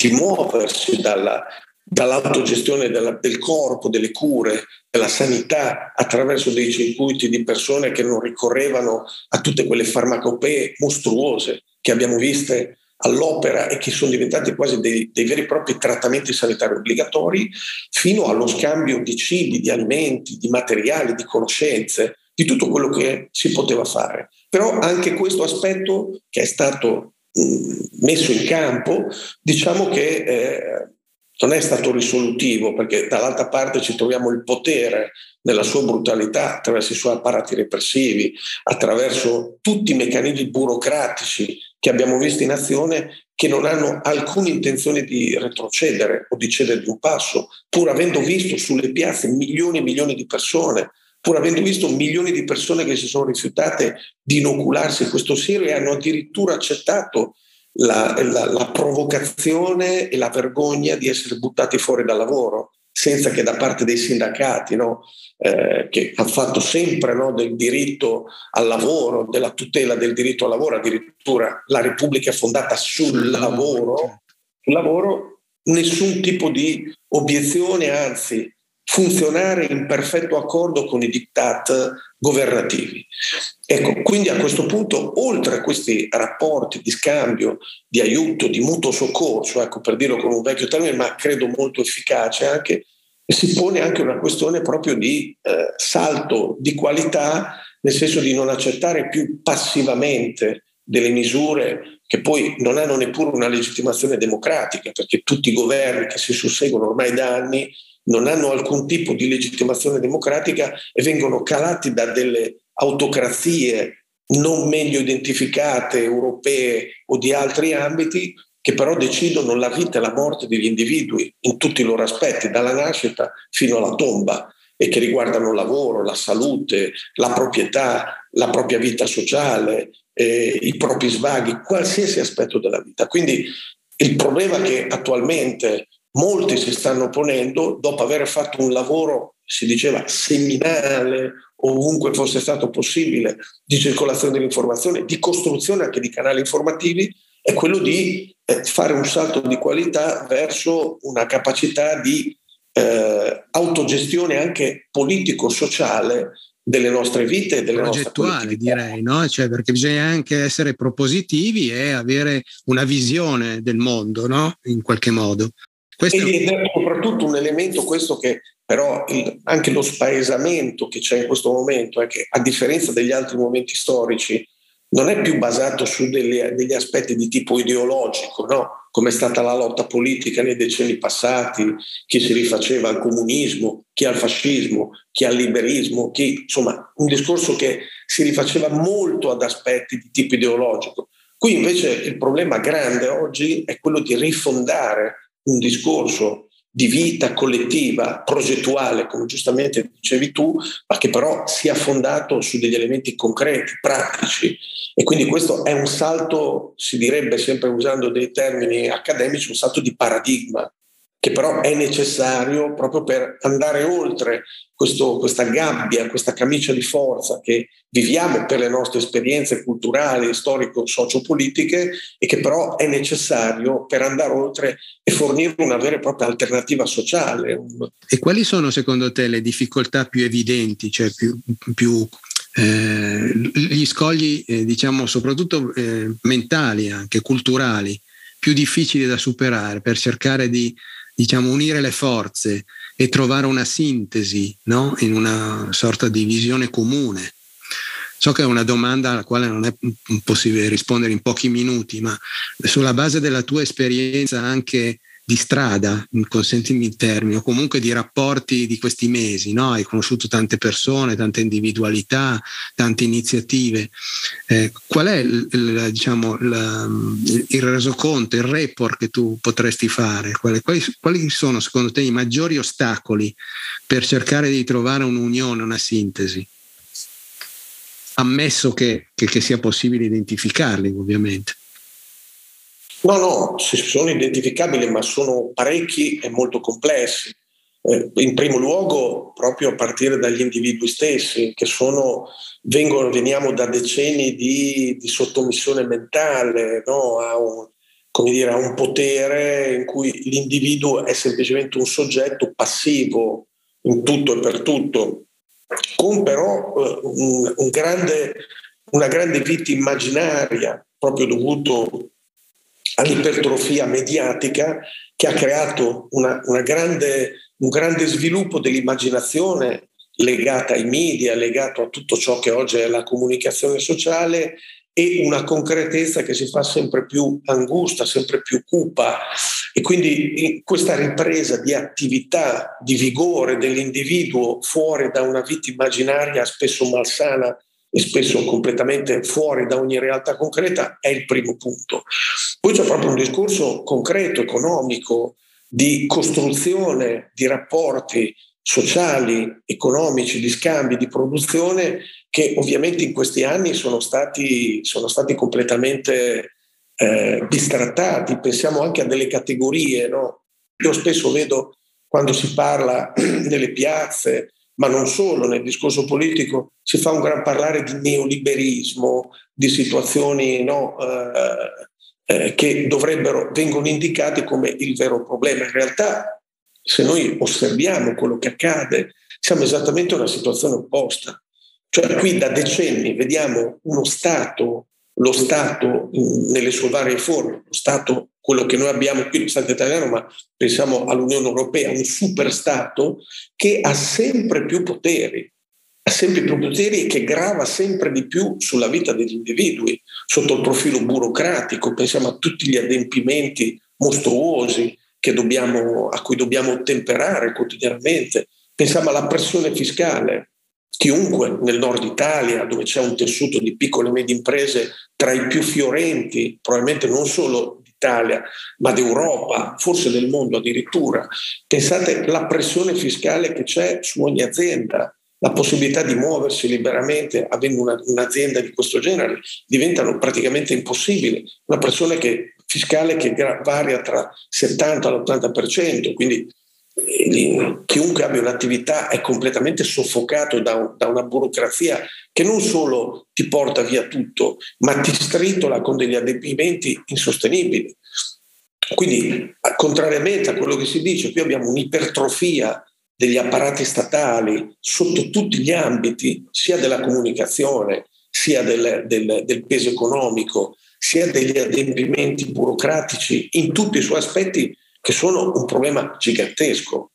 di muoversi dalla, dall'autogestione della, del corpo, delle cure, della sanità, attraverso dei circuiti di persone che non ricorrevano a tutte quelle farmacopee mostruose che abbiamo viste all'opera e che sono diventati quasi dei, dei, veri e propri trattamenti sanitari obbligatori, fino allo scambio di cibi, di alimenti, di materiali, di conoscenze, di tutto quello che si poteva fare. Però anche questo aspetto che è stato messo in campo, diciamo che eh, non è stato risolutivo perché dall'altra parte ci troviamo il potere nella sua brutalità attraverso i suoi apparati repressivi, attraverso tutti i meccanismi burocratici che abbiamo visto in azione che non hanno alcuna intenzione di retrocedere o di cedere di un passo, pur avendo visto sulle piazze milioni e milioni di persone pur avendo visto milioni di persone che si sono rifiutate di inocularsi questo siero e hanno addirittura accettato la, la, la, provocazione e la vergogna di essere buttati fuori dal lavoro, senza che da parte dei sindacati, no, eh, che hanno fatto sempre no, del diritto al lavoro, della tutela del diritto al lavoro, addirittura la Repubblica è fondata sul lavoro, sul lavoro nessun tipo di obiezione, anzi funzionare in perfetto accordo con i diktat governativi. Ecco, quindi a questo punto, oltre a questi rapporti di scambio, di aiuto, di mutuo soccorso, ecco, per dirlo con un vecchio termine, ma credo molto efficace anche, si pone anche una questione proprio di eh, salto di qualità, nel senso di non accettare più passivamente delle misure che poi non hanno neppure una legittimazione democratica, perché tutti i governi che si susseguono ormai da anni non hanno alcun tipo di legittimazione democratica e vengono calati da delle autocrazie non meglio identificate, europee o di altri ambiti, che però decidono la vita e la morte degli individui in tutti i loro aspetti, dalla nascita fino alla tomba, e che riguardano il lavoro, la salute, la proprietà, la propria vita sociale, eh, i propri svaghi, qualsiasi aspetto della vita. Quindi il problema che attualmente molti si stanno ponendo, dopo aver fatto un lavoro, si diceva, seminale, ovunque fosse stato possibile, di circolazione dell'informazione, di costruzione anche di canali informativi, è quello di eh, fare un salto di qualità verso una capacità di eh, autogestione anche politico-sociale delle nostre vite e delle progettuale direi no? cioè, perché bisogna anche essere propositivi e avere una visione del mondo no? in qualche modo questo... ed è soprattutto un elemento questo che però il, anche lo spaesamento che c'è in questo momento è che a differenza degli altri momenti storici non è più basato su delle, degli aspetti di tipo ideologico, no? come è stata la lotta politica nei decenni passati, chi si rifaceva al comunismo, chi al fascismo, chi al liberismo, chi, insomma, un discorso che si rifaceva molto ad aspetti di tipo ideologico. Qui invece il problema grande oggi è quello di rifondare un discorso di vita collettiva, progettuale, come giustamente dicevi tu, ma che però sia fondato su degli elementi concreti, pratici. E quindi questo è un salto, si direbbe sempre usando dei termini accademici, un salto di paradigma che però è necessario proprio per andare oltre questo, questa gabbia, questa camicia di forza che viviamo per le nostre esperienze culturali, storico-sociopolitiche e che però è necessario per andare oltre e fornire una vera e propria alternativa sociale. E quali sono secondo te le difficoltà più evidenti, cioè più, più eh, gli scogli, eh, diciamo, soprattutto eh, mentali, anche culturali, più difficili da superare per cercare di diciamo, unire le forze e trovare una sintesi no? in una sorta di visione comune. So che è una domanda alla quale non è possibile rispondere in pochi minuti, ma sulla base della tua esperienza anche di strada, consentimi il termine, o comunque di rapporti di questi mesi, no? hai conosciuto tante persone, tante individualità, tante iniziative. Eh, qual è il, il, diciamo, il, il, resoconto, il report che tu potresti fare? Quali, quali, quali, sono secondo te i maggiori ostacoli per cercare di trovare un'unione, una sintesi? Ammesso che, che, che sia possibile identificarli, ovviamente. No, no, sono identificabili, ma sono parecchi e molto complessi. Eh, in primo luogo, proprio a partire dagli individui stessi, che sono, vengono, veniamo da decenni di, di sottomissione mentale no? a, un, dire, a un potere in cui l'individuo è semplicemente un soggetto passivo in tutto e per tutto, con però eh, un, un grande, una grande vita immaginaria, proprio dovuto all'ipertrofia mediatica che ha creato una, una grande, un grande sviluppo dell'immaginazione legata ai media, legato a tutto ciò che oggi è la comunicazione sociale e una concretezza che si fa sempre più angusta, sempre più cupa. E quindi questa ripresa di attività, di vigore dell'individuo fuori da una vita immaginaria spesso malsana e spesso completamente fuori da ogni realtà concreta è il primo punto. Poi c'è proprio un discorso concreto, economico, di costruzione di rapporti sociali, economici, di scambi, di produzione che ovviamente in questi anni sono stati, sono stati completamente eh, distrattati. Pensiamo anche a delle categorie. No? Io spesso vedo quando si parla nelle piazze ma non solo, nel discorso politico si fa un gran parlare di neoliberismo, di situazioni no, eh, eh, che dovrebbero, vengono indicate come il vero problema. In realtà, se noi osserviamo quello che accade, siamo esattamente in una situazione opposta. Cioè qui da decenni vediamo uno Stato, lo Stato nelle sue varie forme, lo Stato quello che noi abbiamo qui, lo Stato italiano, ma pensiamo all'Unione Europea, un super Stato che ha sempre più poteri, ha sempre più poteri e che grava sempre di più sulla vita degli individui, sotto il profilo burocratico, pensiamo a tutti gli adempimenti mostruosi dobbiamo, a cui dobbiamo ottemperare quotidianamente, pensiamo alla pressione fiscale. Chiunque nel nord Italia, dove c'è un tessuto di piccole e medie imprese tra i più fiorenti, probabilmente non solo d'Italia, ma d'Europa, forse del mondo addirittura. Pensate alla pressione fiscale che c'è su ogni azienda, la possibilità di muoversi liberamente avendo una, un'azienda di questo genere diventano praticamente impossibili. Una pressione che, fiscale che varia tra 70 e l'80%, quindi chiunque abbia un'attività è completamente soffocato da, da, una burocrazia che non solo ti porta via tutto, ma ti stritola con degli adempimenti insostenibili. Quindi, contrariamente a quello che si dice, qui abbiamo un'ipertrofia degli apparati statali sotto tutti gli ambiti, sia della comunicazione, sia del, del, del peso economico, sia degli adempimenti burocratici in tutti i suoi aspetti che sono un problema gigantesco.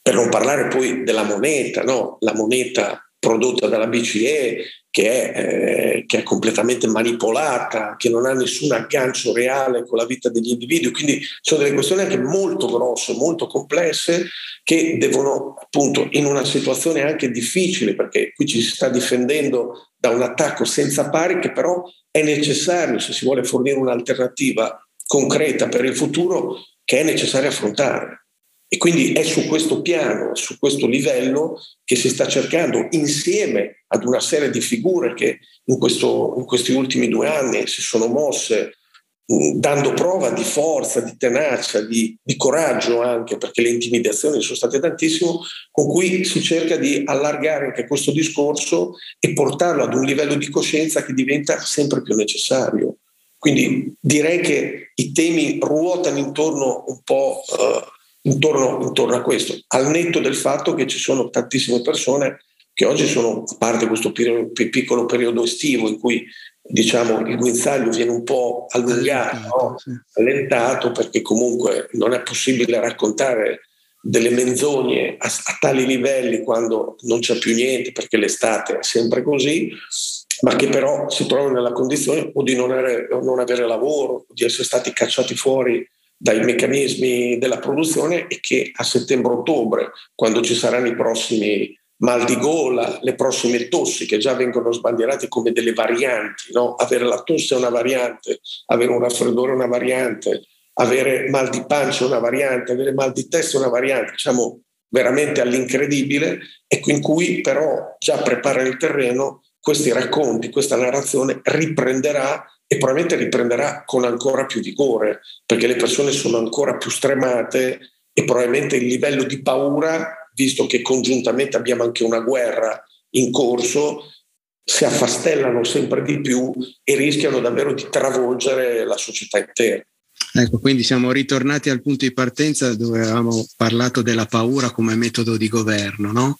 Per non parlare poi della moneta, no? la moneta prodotta dalla BCE che è, eh, che è, completamente manipolata, che non ha nessun aggancio reale con la vita degli individui. Quindi sono delle questioni anche molto grosse, molto complesse, che devono appunto in una situazione anche difficile, perché qui ci si sta difendendo da un attacco senza pari, che però è necessario se si vuole fornire un'alternativa concreta per il futuro che è necessario affrontare. E quindi è su questo piano, su questo livello che si sta cercando, insieme ad una serie di figure che in, questo, in questi ultimi due anni si sono mosse dando prova di forza, di tenacia, di, di, coraggio anche, perché le intimidazioni sono state tantissime, con cui si cerca di allargare anche questo discorso e portarlo ad un livello di coscienza che diventa sempre più necessario. Quindi direi che i temi ruotano intorno un po' eh, intorno, intorno, a questo, al netto del fatto che ci sono tantissime persone che oggi sono parte di questo piccolo periodo estivo in cui diciamo il guinzaglio viene un po' allungato, allentato, no? allentato perché comunque non è possibile raccontare delle menzogne a, a tali livelli quando non c'è più niente perché l'estate è sempre così ma che però si trovano nella condizione o di non avere, non avere lavoro, di essere stati cacciati fuori dai meccanismi della produzione e che a settembre-ottobre, quando ci saranno i prossimi mal di gola, le prossime tossi che già vengono sbandierate come delle varianti, no? avere la tosse è una variante, avere un raffreddore è una variante, avere mal di pancia è una variante, avere mal di testa è una variante, diciamo veramente all'incredibile, ecco in cui però già prepara il terreno questi racconti, questa narrazione riprenderà e probabilmente riprenderà con ancora più vigore, perché le persone sono ancora più stremate e probabilmente il livello di paura, visto che congiuntamente abbiamo anche una guerra in corso, si affastellano sempre di più e rischiano davvero di travolgere la società intera. Ecco, quindi siamo ritornati al punto di partenza dove avevamo parlato della paura come metodo di governo, no?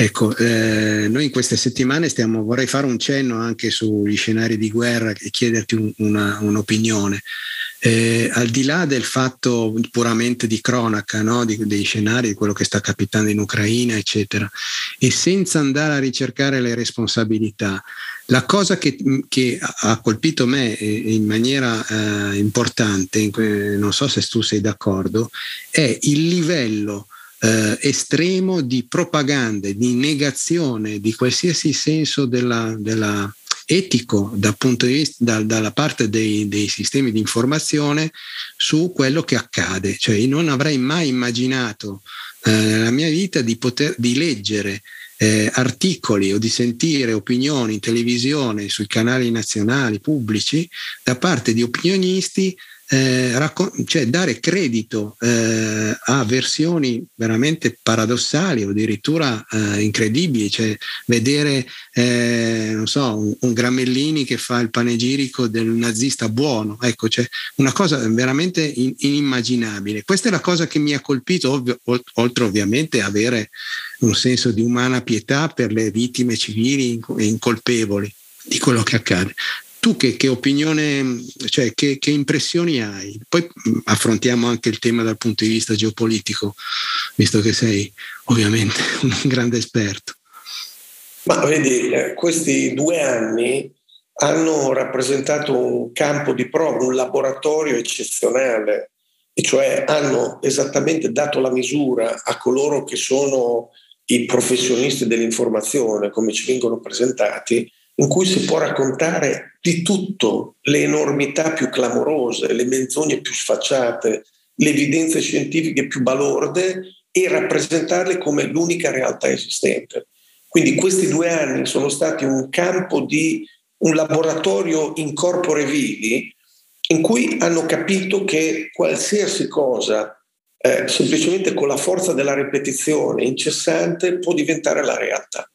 Ecco, eh, noi in queste settimane stiamo, vorrei fare un cenno anche sugli scenari di guerra e chiederti un, una, un'opinione. Eh, al di là del fatto puramente di cronaca, no? di, dei scenari, di quello che sta capitando in Ucraina, eccetera, e senza andare a ricercare le responsabilità, la cosa che, che ha colpito me in maniera eh, importante, non so se tu sei d'accordo, è il livello eh, estremo di propaganda, di negazione di qualsiasi senso della, della etico dal punto di vista, da, dalla parte dei, dei, sistemi di informazione su quello che accade. Cioè, io non avrei mai immaginato eh, nella mia vita di poter di leggere eh, articoli o di sentire opinioni in televisione sui canali nazionali pubblici da parte di opinionisti eh, raccon- cioè dare credito eh, a versioni veramente paradossali o addirittura eh, incredibili, cioè vedere eh, non so, un, un, Gramellini che fa il panegirico del nazista buono, ecco, cioè una cosa veramente in- inimmaginabile. Questa è la cosa che mi ha colpito, ovvio, oltre ovviamente avere un senso di umana pietà per le vittime civili e incolpevoli di quello che accade tu che, che opinione, cioè che, che, impressioni hai? Poi affrontiamo anche il tema dal punto di vista geopolitico, visto che sei ovviamente un grande esperto. Ma vedi, eh, questi due anni hanno rappresentato un campo di prova, un laboratorio eccezionale, e cioè hanno esattamente dato la misura a coloro che sono i professionisti dell'informazione, come ci vengono presentati, in cui si può raccontare di tutto, le enormità più clamorose, le menzogne più sfacciate, le evidenze scientifiche più balorde e rappresentarle come l'unica realtà esistente. Quindi questi due anni sono stati un campo di un laboratorio in corpore vivi in cui hanno capito che qualsiasi cosa, eh, semplicemente con la forza della ripetizione incessante, può diventare la realtà.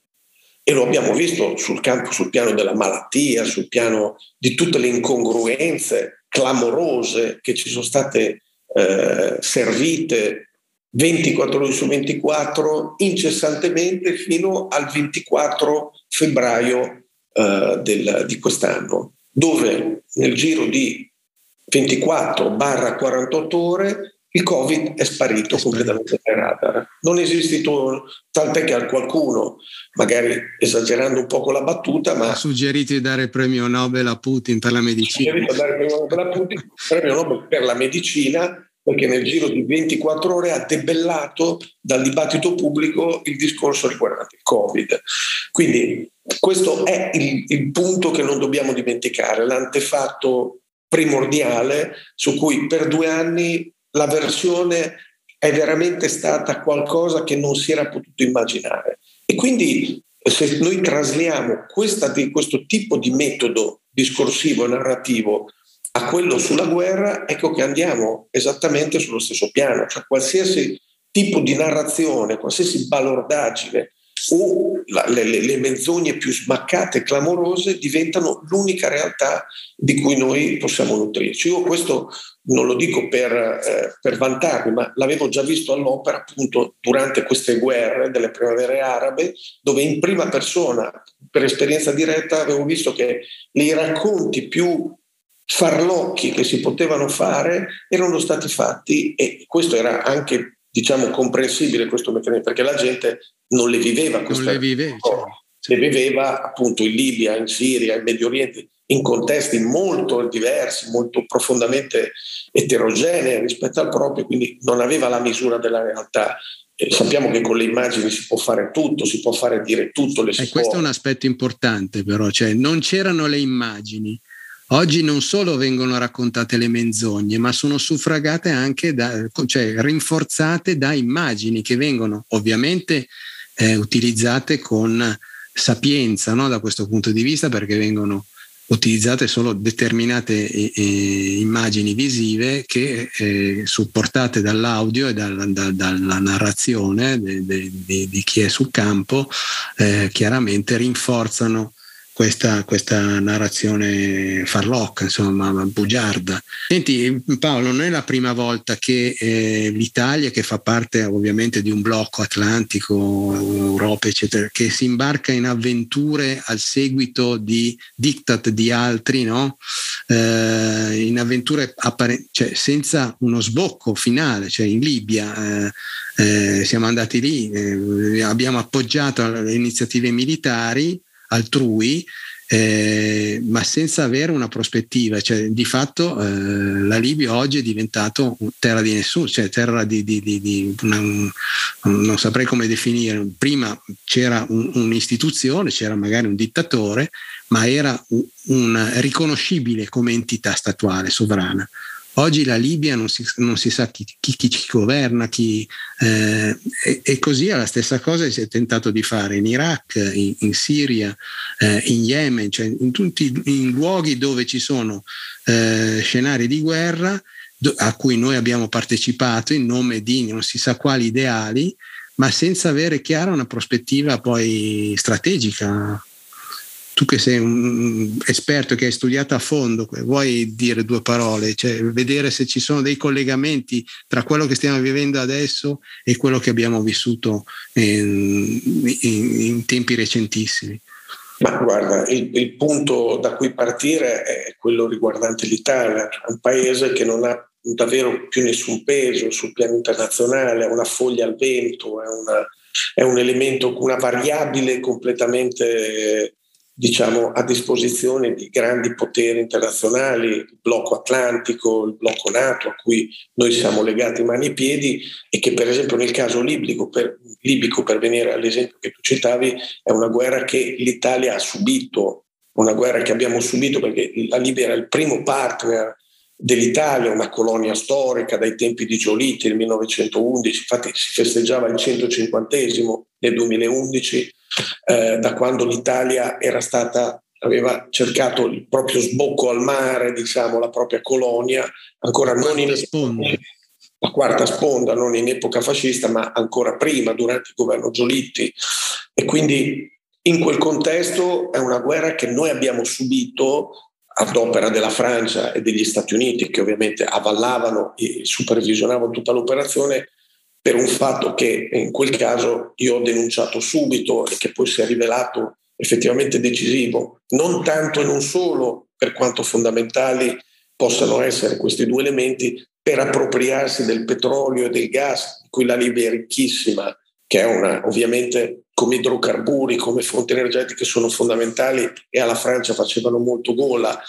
E lo abbiamo visto sul campo, sul piano della malattia, sul piano di tutte le incongruenze clamorose che ci sono state eh, servite 24 ore su 24 incessantemente fino al 24 febbraio eh, del, di quest'anno, dove nel giro di 24-48 ore il Covid è sparito completamente dai radar. Non è esistito, tant'è che a qualcuno, magari esagerando un po' con la battuta, ma... Ha suggerito di dare il premio Nobel a Putin per la medicina. Ha suggerito di dare il premio Nobel a Putin, premio Nobel per la medicina, perché nel giro di 24 ore ha debellato dal dibattito pubblico il discorso riguardante il Covid. Quindi questo è il, il punto che non dobbiamo dimenticare, l'antefatto primordiale su cui per due anni la versione è veramente stata qualcosa che non si era potuto immaginare. E quindi se noi trasliamo questa, questo tipo di metodo discorsivo e narrativo a quello sulla guerra, ecco che andiamo esattamente sullo stesso piano, cioè qualsiasi tipo di narrazione, qualsiasi balordaggine o la, le, le, menzogne più smaccate e clamorose diventano l'unica realtà di cui noi possiamo nutrirci. Io questo non lo dico per, eh, per, vantarmi, ma l'avevo già visto all'opera appunto durante queste guerre delle primavere arabe, dove in prima persona, per esperienza diretta, avevo visto che i racconti più farlocchi che si potevano fare erano stati fatti e questo era anche diciamo comprensibile questo meccanismo perché la gente non le viveva queste non le vive, cioè. le viveva appunto in Libia, in Siria, in Medio Oriente in contesti molto diversi, molto profondamente eterogenei rispetto al proprio, quindi non aveva la misura della realtà. E sappiamo che con le immagini si può fare tutto, si può fare dire tutto. Le e questo è un aspetto importante però, cioè non c'erano le immagini. Oggi non solo vengono raccontate le menzogne, ma sono suffragate anche da, cioè rinforzate da immagini che vengono ovviamente eh, utilizzate con sapienza no? da questo punto di vista perché vengono utilizzate solo determinate eh, immagini visive che eh, supportate dall'audio e dal, da, dalla narrazione de, de, di chi è sul campo eh, chiaramente rinforzano questa, questa, narrazione farlocca, insomma, bugiarda. Senti, Paolo, non è la prima volta che eh, l'Italia, che fa parte ovviamente di un blocco atlantico, Europa, eccetera, che si imbarca in avventure al seguito di diktat di altri, no? eh, in avventure appare- cioè, senza uno sbocco finale, cioè in Libia. Eh, eh siamo andati lì, eh, abbiamo appoggiato le iniziative militari, altrui, eh, ma senza avere una prospettiva. Cioè, di fatto eh, la Libia oggi è diventato terra di nessuno, cioè terra di, di, di, di una, un, non saprei come definire. Prima c'era un, un'istituzione, c'era magari un dittatore, ma era un, un riconoscibile come entità statuale, sovrana. Oggi la Libia non si, non si sa chi, chi, chi, governa, chi, eh, e, e, così è la stessa cosa che si è tentato di fare in Iraq, in, in Siria, eh, in Yemen, cioè in tutti i luoghi dove ci sono eh, scenari di guerra do, a cui noi abbiamo partecipato in nome di non si sa quali ideali, ma senza avere chiara una prospettiva poi strategica tu che sei un esperto che hai studiato a fondo, vuoi dire due parole, cioè vedere se ci sono dei collegamenti tra quello che stiamo vivendo adesso e quello che abbiamo vissuto in, in, in tempi recentissimi? Ma guarda, il, il, punto da cui partire è quello riguardante l'Italia, un paese che non ha davvero più nessun peso sul piano internazionale, è una foglia al vento, è, una, è un elemento, una variabile completamente diciamo, a disposizione di grandi poteri internazionali, il blocco atlantico, il blocco NATO, a cui noi siamo legati mani e piedi e che per esempio nel caso libico, per, libico, per venire all'esempio che tu citavi, è una guerra che l'Italia ha subito una guerra che abbiamo subito perché la Libia era il primo partner dell'Italia, una colonia storica dai tempi di Giolitti nel 1911, infatti si festeggiava il 150 nel 2011, eh, da quando l'Italia era stata, aveva cercato il proprio sbocco al mare, diciamo, la propria colonia, ancora non in sponda. la quarta sponda, non in epoca fascista, ma ancora prima, durante il governo Giolitti. E quindi in quel contesto è una guerra che noi abbiamo subito ad opera della Francia e degli Stati Uniti, che ovviamente avallavano e supervisionavano tutta l'operazione, per un fatto che in quel caso io ho denunciato subito e che poi si è rivelato effettivamente decisivo, non tanto e non solo per quanto fondamentali possano essere questi due elementi per appropriarsi del petrolio e del gas, di cui la Libia è ricchissima, che è una, ovviamente come idrocarburi, come fonti energetiche sono fondamentali e alla Francia facevano molto gola,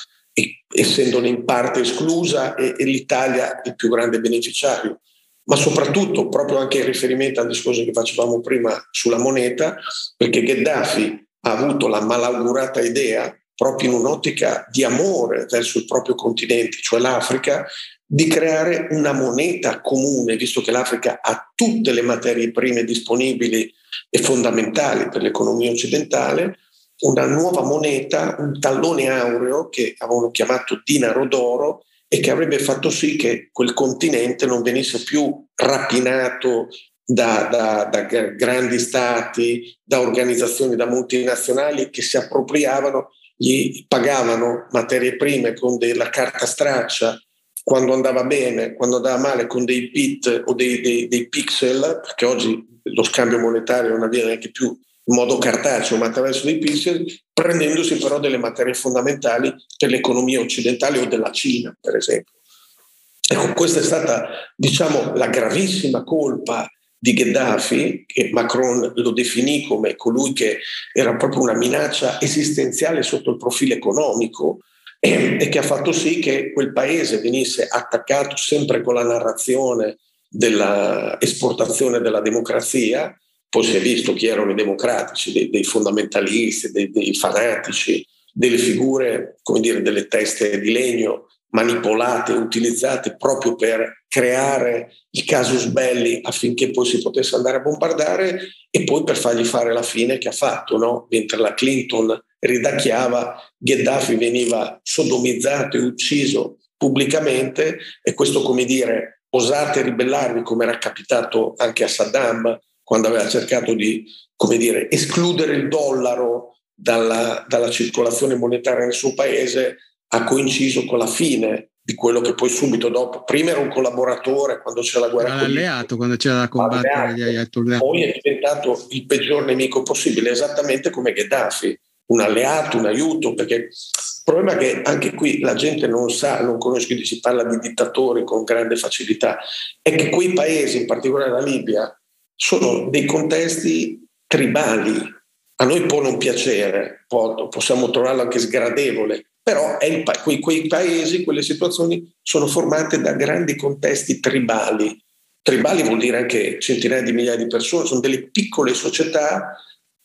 essendone in parte esclusa e, e l'Italia il più grande beneficiario. Ma soprattutto, proprio anche in riferimento al discorso che facevamo prima sulla moneta, perché Gheddafi ha avuto la malaugurata idea, proprio in un'ottica di amore verso il proprio continente, cioè l'Africa, di creare una moneta comune, visto che l'Africa ha tutte le materie prime disponibili e fondamentali per l'economia occidentale, una nuova moneta, un tallone aureo che avevano chiamato dinaro d'oro e che avrebbe fatto sì che quel continente non venisse più rapinato da, da, da grandi stati, da organizzazioni, da multinazionali che si appropriavano, gli pagavano materie prime con della carta straccia quando andava bene, quando andava male con dei bit o dei, dei, dei pixel, perché oggi lo scambio monetario non avviene neanche più in modo cartaceo, ma attraverso dei pixel, prendendosi però delle materie fondamentali per l'economia occidentale o della Cina, per esempio. Ecco, questa è stata, diciamo, la gravissima colpa di Gheddafi, che Macron lo definì come colui che era proprio una minaccia esistenziale sotto il profilo economico, e che ha fatto sì che quel paese venisse attaccato sempre con la narrazione dell'esportazione della democrazia, poi si è visto chi erano i democratici, dei, dei fondamentalisti, dei, dei, fanatici, delle figure, come dire, delle teste di legno manipolate, utilizzate proprio per creare il casus belli affinché poi si potesse andare a bombardare e poi per fargli fare la fine che ha fatto, no? mentre la Clinton ridacchiava, Gheddafi veniva sodomizzato e ucciso pubblicamente e questo come dire osate ribellarvi come era capitato anche a Saddam quando aveva cercato di come dire, escludere il dollaro dalla, dalla circolazione monetaria nel suo paese ha coinciso con la fine di quello che poi subito dopo, prima era un collaboratore quando c'era la guerra. Era alleato quando c'era da combattere gli Ayatollah. Poi è diventato il peggior nemico possibile, esattamente come Gheddafi un alleato, un aiuto, perché il problema è che anche qui la gente non sa, non conosce, quindi si parla di dittatori con grande facilità, è che quei paesi, in particolare la Libia, sono dei contesti tribali. A noi può non piacere, può, possiamo trovarlo anche sgradevole, però pa- quei, quei paesi, quelle situazioni sono formate da grandi contesti tribali. Tribali vuol dire anche centinaia di migliaia di persone, sono delle piccole società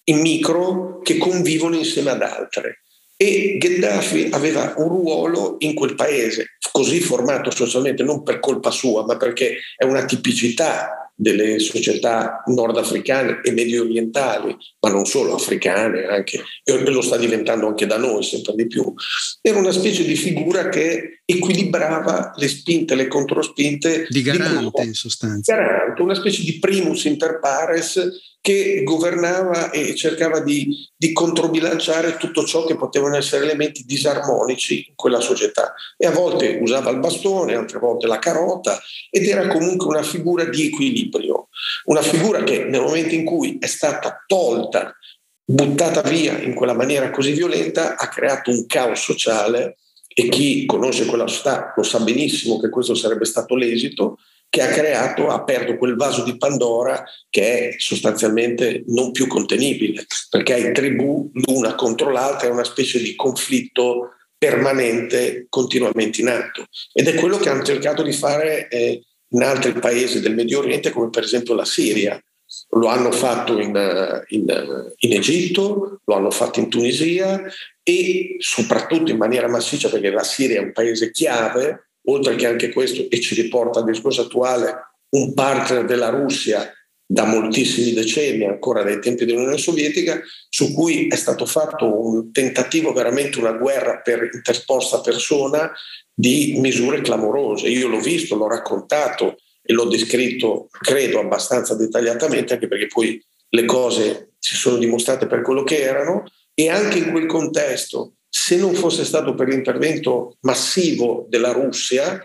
in micro che convivono insieme ad altre. E Gheddafi aveva un ruolo in quel paese, così formato socialmente, non per colpa sua, ma perché è una tipicità delle società nordafricane e medio orientali, ma non solo africane, anche, e lo sta diventando anche da noi sempre di più. Era una specie di figura che equilibrava le spinte, le controspinte. Di garante, di in sostanza. Garante, una specie di primus inter pares che governava e cercava di, di, controbilanciare tutto ciò che potevano essere elementi disarmonici in quella società. E a volte usava il bastone, altre volte la carota, ed era comunque una figura di equilibrio, una figura che nel momento in cui è stata tolta, buttata via in quella maniera così violenta, ha creato un caos sociale e chi conosce quella società lo sa benissimo che questo sarebbe stato l'esito che ha creato, ha aperto quel vaso di Pandora che è sostanzialmente non più contenibile, perché hai tribù l'una contro l'altra, è una specie di conflitto permanente, continuamente in atto. Ed è quello che hanno cercato di fare eh, in altri paesi del Medio Oriente, come per esempio la Siria. lo hanno fatto in, in, in, Egitto, lo hanno fatto in Tunisia e soprattutto in maniera massiccia perché la Siria è un paese chiave, oltre che anche questo, e ci riporta al discorso attuale, un partner della Russia da moltissimi decenni, ancora dai tempi dell'Unione Sovietica, su cui è stato fatto un tentativo, veramente una guerra per interposta persona di misure clamorose. Io l'ho visto, l'ho raccontato e l'ho descritto, credo, abbastanza dettagliatamente, anche perché poi le cose si sono dimostrate per quello che erano e anche in quel contesto, se non fosse stato per l'intervento massivo della Russia,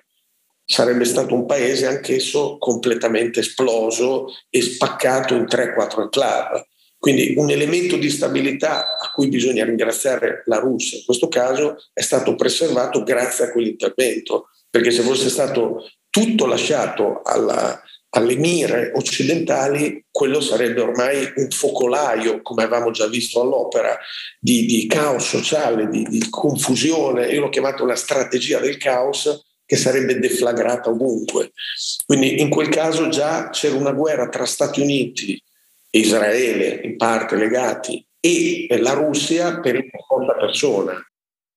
sarebbe stato un paese anch'esso completamente esploso e spaccato in 3-4 club. Quindi un elemento di stabilità a cui bisogna ringraziare la Russia in questo caso è stato preservato grazie a quell'intervento, perché se fosse stato tutto lasciato alla, alle mire occidentali, quello sarebbe ormai un focolaio, come avevamo già visto all'opera, di, di caos sociale, di, di confusione. Io l'ho chiamato la strategia del caos, che sarebbe deflagrata ovunque. Quindi in quel caso già c'era una guerra tra Stati Uniti e Israele, in parte legati, e la Russia per il conta persona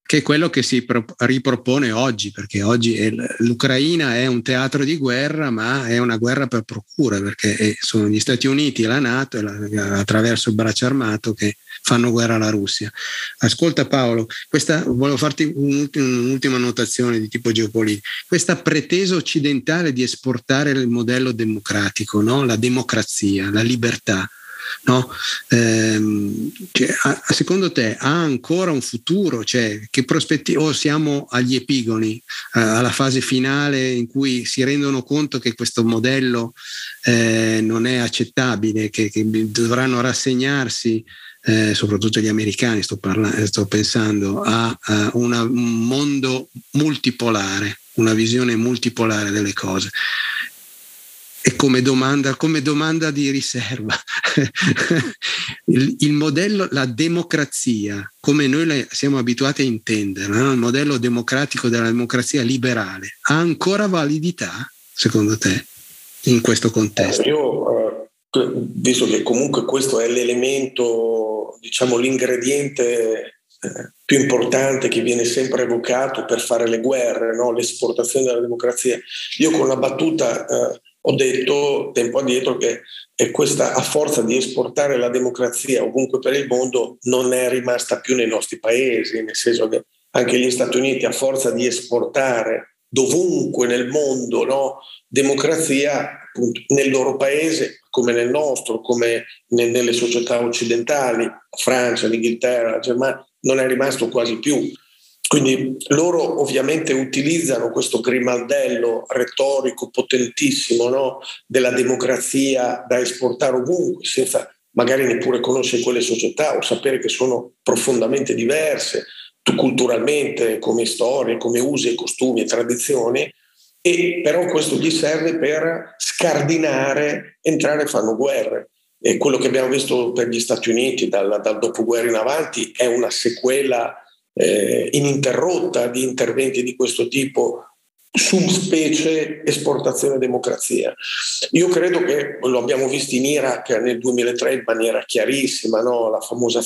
che è quello che si ripropone oggi, perché oggi è l'Ucraina è un teatro di guerra, ma è una guerra per procura, perché sono gli Stati Uniti e la Nato attraverso il braccio armato che fanno guerra alla Russia. Ascolta Paolo, questa, volevo farti un'ultima notazione di tipo geopolitico. Questa pretesa occidentale di esportare il modello democratico, no? la democrazia, la libertà, No? Ehm, cioè, a, secondo te ha ancora un futuro? Cioè, che prospettive? O siamo agli epigoni, eh, alla fase finale in cui si rendono conto che questo modello eh, non è accettabile, che, che dovranno rassegnarsi eh, soprattutto gli americani, sto, parlando, sto pensando, a, a una, un mondo multipolare, una visione multipolare delle cose e come domanda, come domanda di riserva. il, il, modello, la democrazia, come noi la siamo abituati a intenderla, no? il modello democratico della democrazia liberale, ha ancora validità, secondo te, in questo contesto? Io, eh, visto che comunque questo è l'elemento, diciamo l'ingrediente eh, più importante che viene sempre evocato per fare le guerre, no? l'esportazione della democrazia. Io con la battuta eh, ho detto tempo addietro che questa a forza di esportare la democrazia ovunque per il mondo non è rimasta più nei nostri paesi, nel senso che anche gli Stati Uniti a forza di esportare dovunque nel mondo no, democrazia appunto, nel loro paese come nel nostro, come nelle società occidentali, Francia, l'Inghilterra, Germania, non è rimasto quasi più. Quindi loro ovviamente utilizzano questo grimaldello retorico potentissimo no? della democrazia da esportare ovunque, senza magari neppure conoscere quelle società o sapere che sono profondamente diverse culturalmente, come storie, come usi e costumi e tradizioni, e però questo gli serve per scardinare, entrare e fanno guerre. E quello che abbiamo visto per gli Stati Uniti dal, dal dopoguerra in avanti è una sequela eh, ininterrotta di interventi di questo tipo subspecie esportazione e democrazia. Io credo che lo abbiamo visto in Iraq nel 2003 in maniera chiarissima, no? la famosa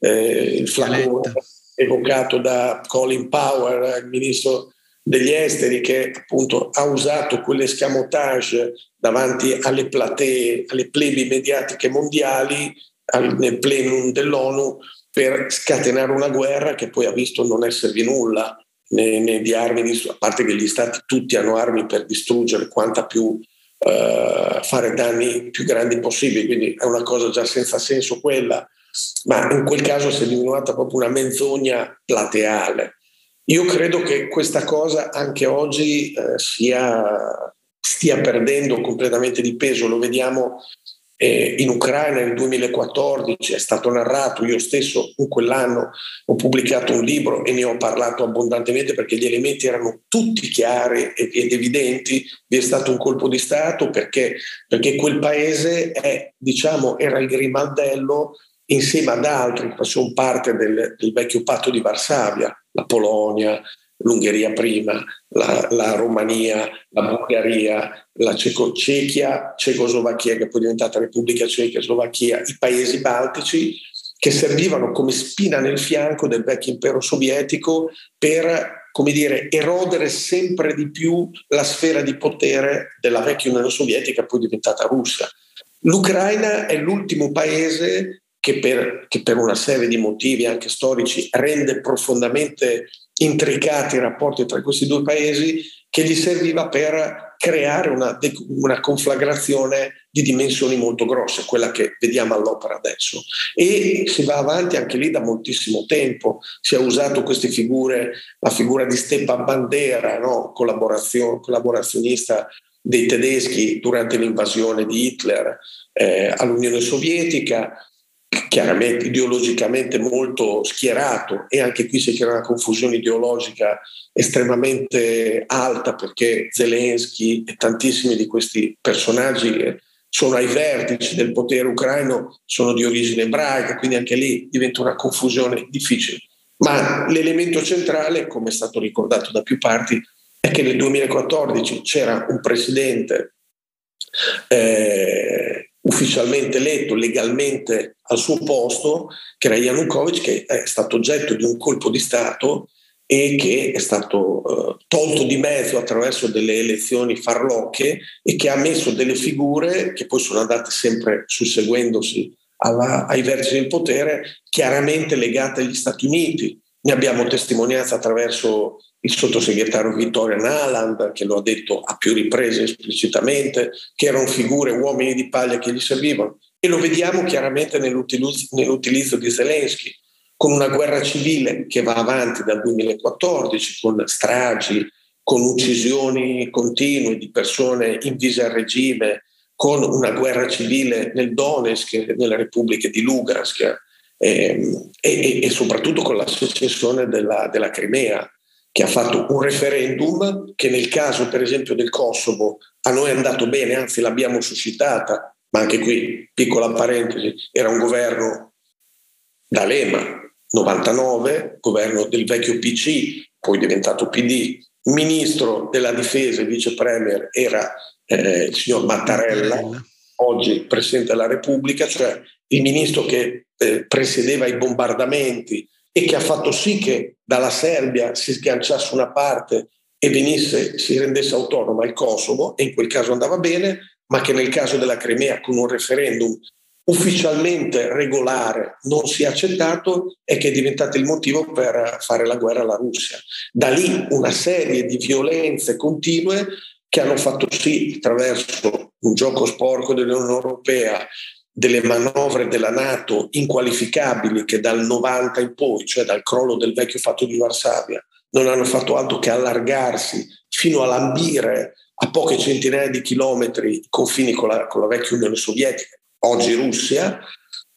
eh, il flacone evocato da Colin Powell, il ministro degli esteri, che appunto ha usato quell'escamotage davanti alle platee, alle plebi mediatiche mondiali, al, nel plenum dell'ONU, per scatenare una guerra che poi ha visto non esservi nulla né, né di armi, a parte che gli stati tutti hanno armi per distruggere quanta più, uh, fare danni più grandi possibili, quindi è una cosa già senza senso quella, ma in quel caso si è diminuita proprio una menzogna plateale. Io credo che questa cosa anche oggi eh, sia, stia perdendo completamente di peso, lo vediamo eh, in Ucraina nel 2014 è stato narrato, io stesso in quell'anno ho pubblicato un libro e ne ho parlato abbondantemente perché gli elementi erano tutti chiari ed evidenti, vi è stato un colpo di Stato perché, perché quel paese è, diciamo, era il grimaldello insieme ad altri che facevano parte del, del vecchio patto di Varsavia, la Polonia, l'Ungheria prima, la, la Romania, la Bulgaria, la Ceco- Cechia, Cecoslovacchia che poi è diventata Repubblica Ceca, Slovacchia, i paesi baltici che servivano come spina nel fianco del vecchio impero sovietico per come dire, erodere sempre di più la sfera di potere della vecchia Unione Sovietica, poi diventata Russia. L'Ucraina è l'ultimo paese che per, che per, una serie di motivi anche storici rende profondamente intricati i rapporti tra questi due paesi, che gli serviva per creare una, una, conflagrazione di dimensioni molto grosse, quella che vediamo all'opera adesso. E si va avanti anche lì da moltissimo tempo, si è usato queste figure, la figura di Stepan Bandera, no? collaborazionista dei tedeschi durante l'invasione di Hitler eh, all'Unione Sovietica, chiaramente ideologicamente molto schierato e anche qui si crea una confusione ideologica estremamente alta perché Zelensky e tantissimi di questi personaggi che sono ai vertici del potere ucraino sono di origine ebraica, quindi anche lì diventa una confusione difficile. Ma l'elemento centrale, come è stato ricordato da più parti, è che nel 2014 c'era un presidente eh, ufficialmente eletto legalmente al suo posto, che era Yanukovych, che è stato oggetto di un colpo di Stato e che è stato uh, tolto di mezzo attraverso delle elezioni farlocche e che ha messo delle figure che poi sono andate sempre susseguendosi alla, ai vertici del potere, chiaramente legate agli Stati Uniti. Ne abbiamo testimonianza attraverso il sottosegretario Vittorio Naland, che lo ha detto a più riprese esplicitamente, che erano figure, uomini di paglia che gli servivano. E lo vediamo chiaramente nell'utilizzo, nell'utilizzo di Zelensky, con una guerra civile che va avanti dal 2014, con stragi, con uccisioni continue di persone invise al regime, con una guerra civile nel Donetsk, nella Repubblica di Lugansk ehm, e, e, soprattutto con la secessione della, della Crimea che ha fatto un referendum che nel caso per esempio del Kosovo a noi è andato bene, anzi l'abbiamo suscitata, ma anche qui, piccola parentesi, era un governo da Lema, 99, governo del vecchio PC, poi diventato PD, ministro della difesa e vice premier era eh, il signor Mattarella, oggi Presidente della Repubblica, cioè il ministro che eh, presiedeva i bombardamenti e che ha fatto sì che dalla Serbia si sganciasse una parte e venisse, si rendesse autonoma il Kosovo, e in quel caso andava bene, ma che nel caso della Crimea con un referendum ufficialmente regolare non si è accettato e che è diventato il motivo per fare la guerra alla Russia. Da lì una serie di violenze continue che hanno fatto sì, attraverso un gioco sporco dell'Unione Europea, delle manovre della Nato inqualificabili che dal 90 in poi, cioè dal crollo del vecchio fatto di Varsavia, non hanno fatto altro che allargarsi fino a lambire a poche centinaia di chilometri i confini con la, con la vecchia Unione Sovietica, oggi Russia,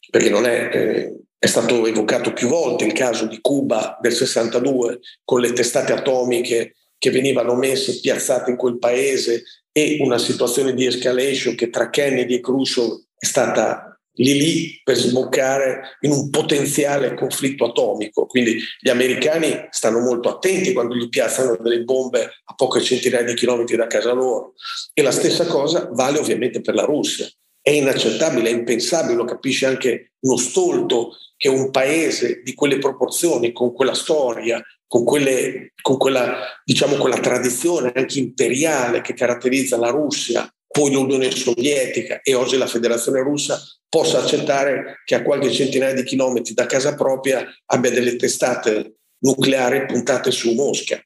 perché non è, eh, è stato evocato più volte il caso di Cuba del 62 con le testate atomiche che venivano messe, piazzate in quel paese e una situazione di escalation che tra Kennedy e Khrushchev è stata lì lì per sboccare in un potenziale conflitto atomico. Quindi gli americani stanno molto attenti quando gli piazzano delle bombe a poche centinaia di chilometri da casa loro. E la stessa cosa vale ovviamente per la Russia. È inaccettabile, è impensabile, lo capisce anche uno stolto che un paese di quelle proporzioni, con quella storia, con, quelle, con quella, diciamo, quella tradizione anche imperiale che caratterizza la Russia, poi l'Unione Sovietica e oggi la Federazione Russa possa accettare che a qualche centinaia di chilometri da casa propria abbia delle testate nucleari puntate su Mosca.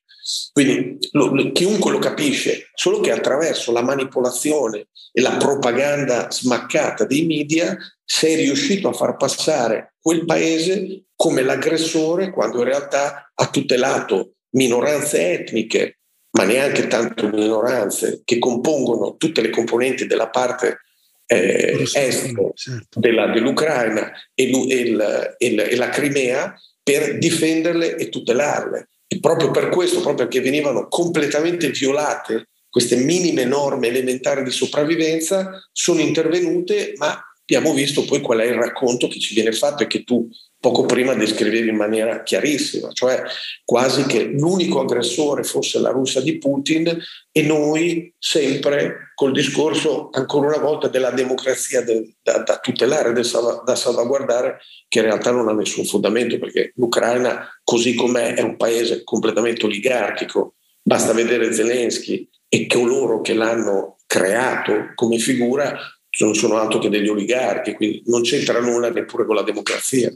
Quindi lo, chiunque lo capisce, solo che attraverso la manipolazione e la propaganda smaccata dei media sei riuscito a far passare quel paese come l'aggressore quando in realtà ha tutelato minoranze etniche, ma neanche tanto minoranze che compongono tutte le componenti della parte eh, est certo. della, dell'Ucraina e, il, il, e, la Crimea per difenderle e tutelarle. E proprio per questo, proprio perché venivano completamente violate queste minime norme elementari di sopravvivenza, sono intervenute, ma abbiamo visto poi qual è il racconto che ci viene fatto e che tu poco prima descrivevi in maniera chiarissima, cioè quasi che l'unico aggressore fosse la Russia di Putin e noi sempre col discorso ancora una volta della democrazia del, da, da, tutelare, del, da salvaguardare, che in realtà non ha nessun fondamento perché l'Ucraina così com'è è un paese completamente oligarchico, basta vedere Zelensky e coloro che l'hanno creato come figura non sono altro che degli oligarchi, quindi non c'entra nulla neppure con la democrazia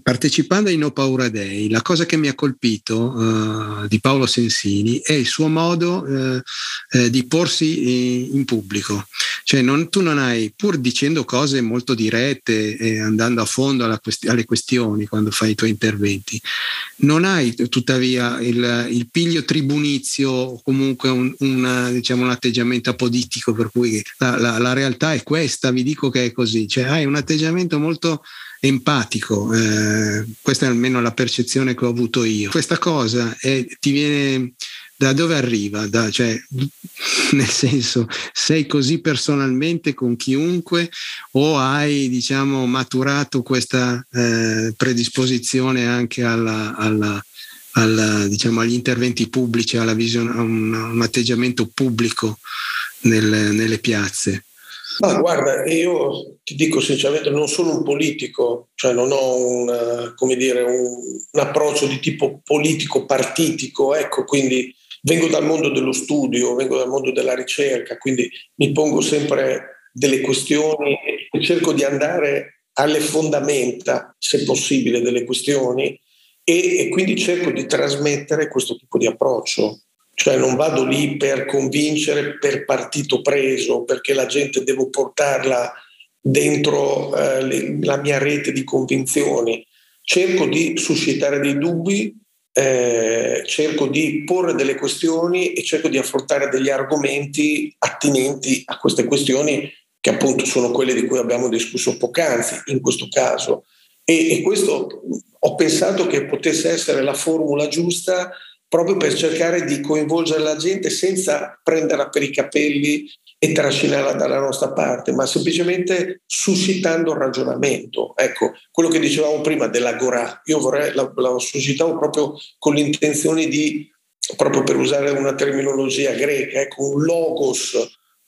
partecipando ai No Paura Day, la cosa che mi ha colpito uh, di Paolo Sensini è il suo modo uh, uh, di porsi in pubblico. Cioè non, tu non hai, pur dicendo cose molto dirette e andando a fondo quest- alle questioni quando fai i tuoi interventi, non hai tuttavia il, il piglio tribunizio o comunque un, un, diciamo, un, atteggiamento apodittico per cui la, la, la realtà è questa, vi dico che è così. Cioè hai un atteggiamento molto empatico, eh, questa è almeno la percezione che ho avuto io. Questa cosa è, ti viene da dove arriva? Da, cioè, nel senso, sei così personalmente con chiunque o hai diciamo, maturato questa eh, predisposizione anche alla, alla, alla, diciamo, agli interventi pubblici, alla visione, a un, un atteggiamento pubblico nel, nelle piazze? Ma guarda, io ti dico sinceramente, non sono un politico, cioè non ho un, dire, un, un approccio di tipo politico partitico, ecco, quindi vengo dal mondo dello studio, vengo dal mondo della ricerca, quindi mi pongo sempre delle questioni e cerco di andare alle fondamenta, se possibile, delle questioni e, e quindi cerco di trasmettere questo tipo di approccio. Cioè non vado lì per convincere per partito preso, perché la gente devo portarla dentro eh, le, la mia rete di convinzioni. Cerco di suscitare dei dubbi, eh, cerco di porre delle questioni e cerco di affrontare degli argomenti attinenti a queste questioni che appunto sono quelle di cui abbiamo discusso poc'anzi in questo caso. E, e questo ho pensato che potesse essere la formula giusta proprio per cercare di coinvolgere la gente senza prenderla per i capelli e trascinarla dalla nostra parte, ma semplicemente suscitando il ragionamento. Ecco, quello che dicevamo prima dell'agorà, io vorrei, la, la suscitavo proprio con l'intenzione di, proprio per usare una terminologia greca, ecco, un logos,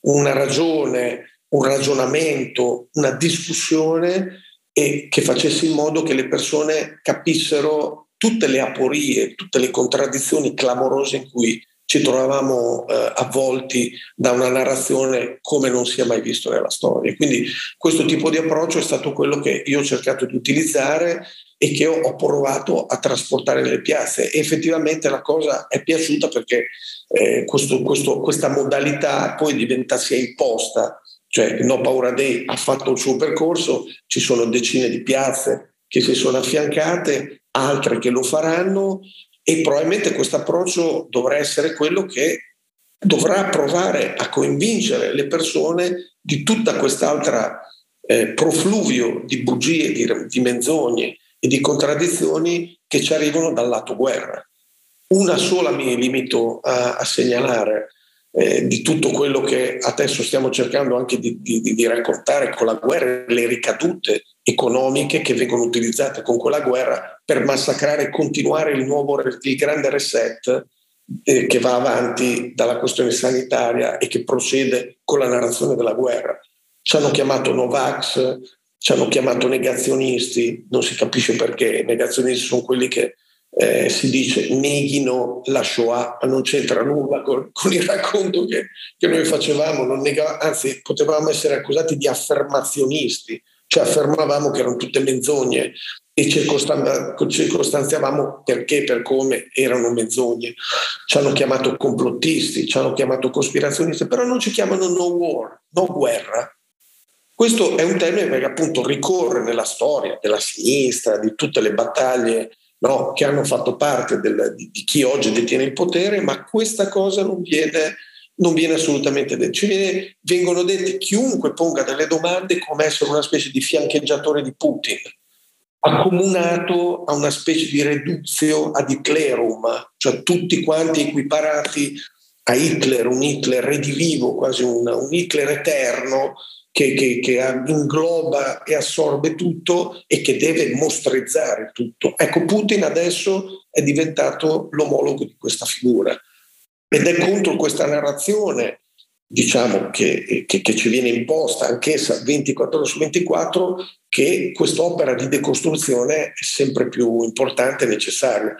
una ragione, un ragionamento, una discussione e che facesse in modo che le persone capissero tutte le aporie, tutte le contraddizioni clamorose in cui ci trovavamo eh, avvolti da una narrazione come non si è mai visto nella storia. Quindi questo tipo di approccio è stato quello che io ho cercato di utilizzare e che ho, provato a trasportare nelle piazze. E effettivamente la cosa è piaciuta perché eh, questo, questo, questa modalità poi diventa sia imposta, cioè No Paura Day ha fatto il suo percorso, ci sono decine di piazze che si sono affiancate altre che lo faranno e probabilmente questo approccio dovrà essere quello che dovrà provare a convincere le persone di tutta quest'altra eh, profluvio di bugie, di, di menzogne e di contraddizioni che ci arrivano dal lato guerra. Una sola mi limito a, a segnalare eh, di tutto quello che adesso stiamo cercando anche di, di, di raccontare con la guerra, le ricadute economiche che vengono utilizzate con quella guerra per massacrare e continuare il nuovo il grande reset eh, che va avanti dalla questione sanitaria e che procede con la narrazione della guerra. Ci hanno chiamato Novax, ci hanno chiamato negazionisti, non si capisce perché, negazionisti sono quelli che eh, si dice neghino la Shoah, ma non c'entra nulla con, con il racconto che, che noi facevamo, nega, anzi potevamo essere accusati di affermazionisti, cioè affermavamo che erano tutte menzogne e circostanziavamo perché, per come erano menzogne. Ci hanno chiamato complottisti, ci hanno chiamato cospirazionisti, però non ci chiamano no war, no guerra. Questo è un termine che appunto ricorre nella storia della sinistra, di tutte le battaglie no, che hanno fatto parte del, di, di, chi oggi detiene il potere, ma questa cosa non viene non viene assolutamente detto. Ci viene, vengono detti chiunque ponga delle domande come essere una specie di fiancheggiatore di Putin, accomunato a una specie di reduzio ad Hitlerum, cioè tutti quanti equiparati a Hitler, un Hitler redivivo, quasi un, un Hitler eterno, che, che, che, ingloba e assorbe tutto e che deve mostrizzare tutto. Ecco, Putin adesso è diventato l'omologo di questa figura ed è contro questa narrazione diciamo che, che, ci viene imposta anch'essa 24 ore su 24 che quest'opera di decostruzione è sempre più importante e necessaria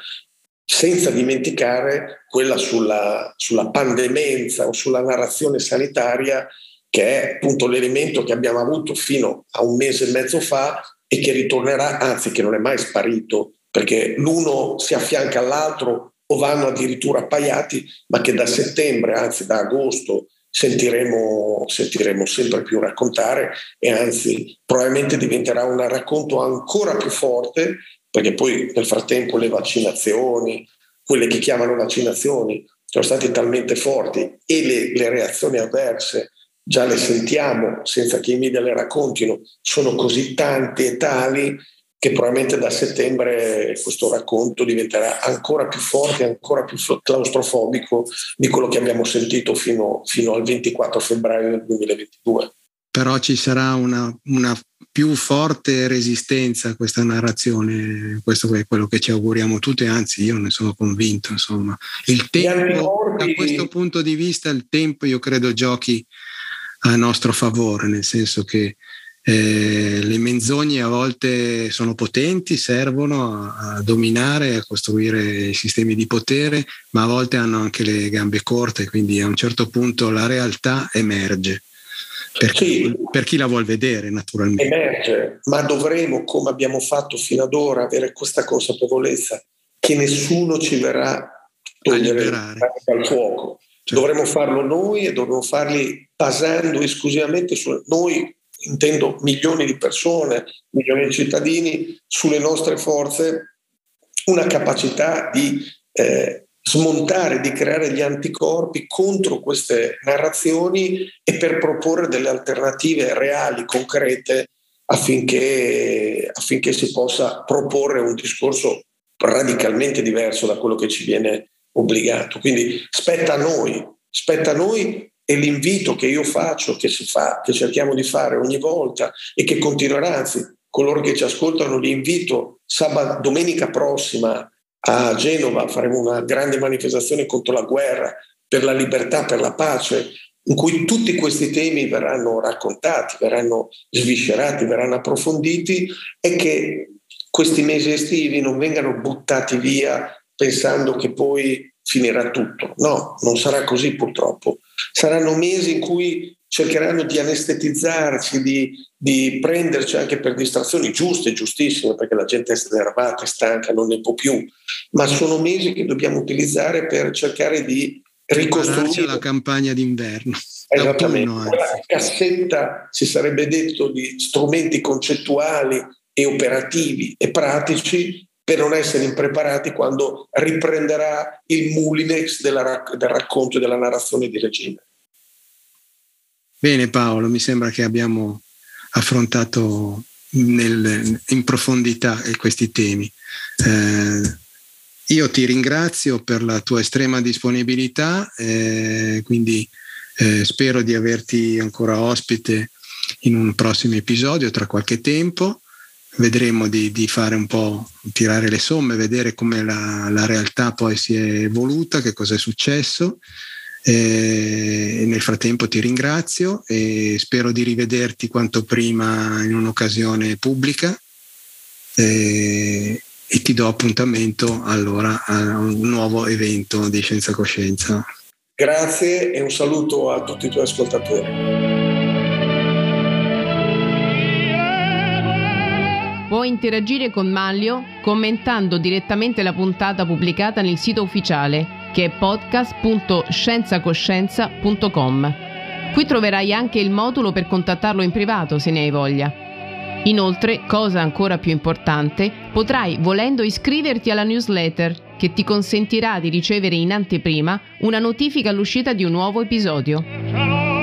senza dimenticare quella sulla, sulla pandemenza o sulla narrazione sanitaria che è appunto l'elemento che abbiamo avuto fino a un mese e mezzo fa e che ritornerà, anzi che non è mai sparito, perché l'uno si affianca all'altro o vanno addirittura appaiati, ma che da settembre, anzi da agosto, sentiremo, sentiremo sempre più raccontare e anzi probabilmente diventerà un racconto ancora più forte perché poi nel frattempo le vaccinazioni, quelle che chiamano vaccinazioni, sono state talmente forti e le, le reazioni avverse già le sentiamo senza che i media le raccontino, sono così tante e tali che probabilmente da settembre questo racconto diventerà ancora più forte, ancora più claustrofobico di quello che abbiamo sentito fino, fino al 24 febbraio del 2022 però ci sarà una, una, più forte resistenza a questa narrazione, questo è quello che ci auguriamo tutti, anzi io ne sono convinto, insomma. Il tempo, da questo punto di vista, il tempo io credo giochi a nostro favore, nel senso che eh, le menzogne a volte sono potenti, servono a, a, dominare, a costruire sistemi di potere, ma a volte hanno anche le gambe corte, quindi a un certo punto la realtà emerge per chi, sì, per chi la vuol vedere naturalmente. Emerge, ma dovremo, come abbiamo fatto fino ad ora, avere questa consapevolezza che nessuno ci verrà togliere dal fuoco. Certo. Dovremmo farlo noi e dovremmo farli basando esclusivamente su noi, intendo milioni di persone, milioni di cittadini, sulle nostre forze, una capacità di eh, smontare, di creare gli anticorpi contro queste narrazioni e per proporre delle alternative reali, concrete, affinché, affinché si possa proporre un discorso radicalmente diverso da quello che ci viene obbligato. Quindi spetta a noi, spetta a noi e l'invito che io faccio, che si fa, che cerchiamo di fare ogni volta e che continuerà, anzi, coloro che ci ascoltano li invito sabato, domenica prossima a Genova faremo una grande manifestazione contro la guerra, per la libertà, per la pace, in cui tutti questi temi verranno raccontati, verranno sviscerati, verranno approfonditi e che questi mesi estivi non vengano buttati via pensando che poi finirà tutto. No, non sarà così purtroppo. Saranno mesi in cui cercheranno di anestetizzarci, di, di prenderci anche per distrazioni giuste, giustissime, perché la gente è snervata, è stanca, non ne può più, ma sono mesi che dobbiamo utilizzare per cercare di ricostruire la campagna d'inverno. Esattamente, la cassetta, si sarebbe detto, di strumenti concettuali e operativi e pratici per non essere impreparati quando riprenderà il mulinex della, del racconto e della narrazione di regime. Bene Paolo, mi sembra che abbiamo affrontato nel, in profondità questi temi. Eh, io ti ringrazio per la tua estrema disponibilità, eh, quindi eh, spero di averti ancora ospite in un prossimo episodio tra qualche tempo. Vedremo di, di fare un po', tirare le somme, vedere come la, la realtà poi si è evoluta, che cosa è successo. E nel frattempo ti ringrazio e spero di rivederti quanto prima in un'occasione pubblica e, e ti do appuntamento allora a un nuovo evento di Scienza Coscienza. Grazie e un saluto a tutti i tuoi ascoltatori. Puoi interagire con Maglio commentando direttamente la puntata pubblicata nel sito ufficiale che è podcast.scienzacoscienza.com. Qui troverai anche il modulo per contattarlo in privato se ne hai voglia. Inoltre, cosa ancora più importante, potrai volendo iscriverti alla newsletter che ti consentirà di ricevere in anteprima una notifica all'uscita di un nuovo episodio.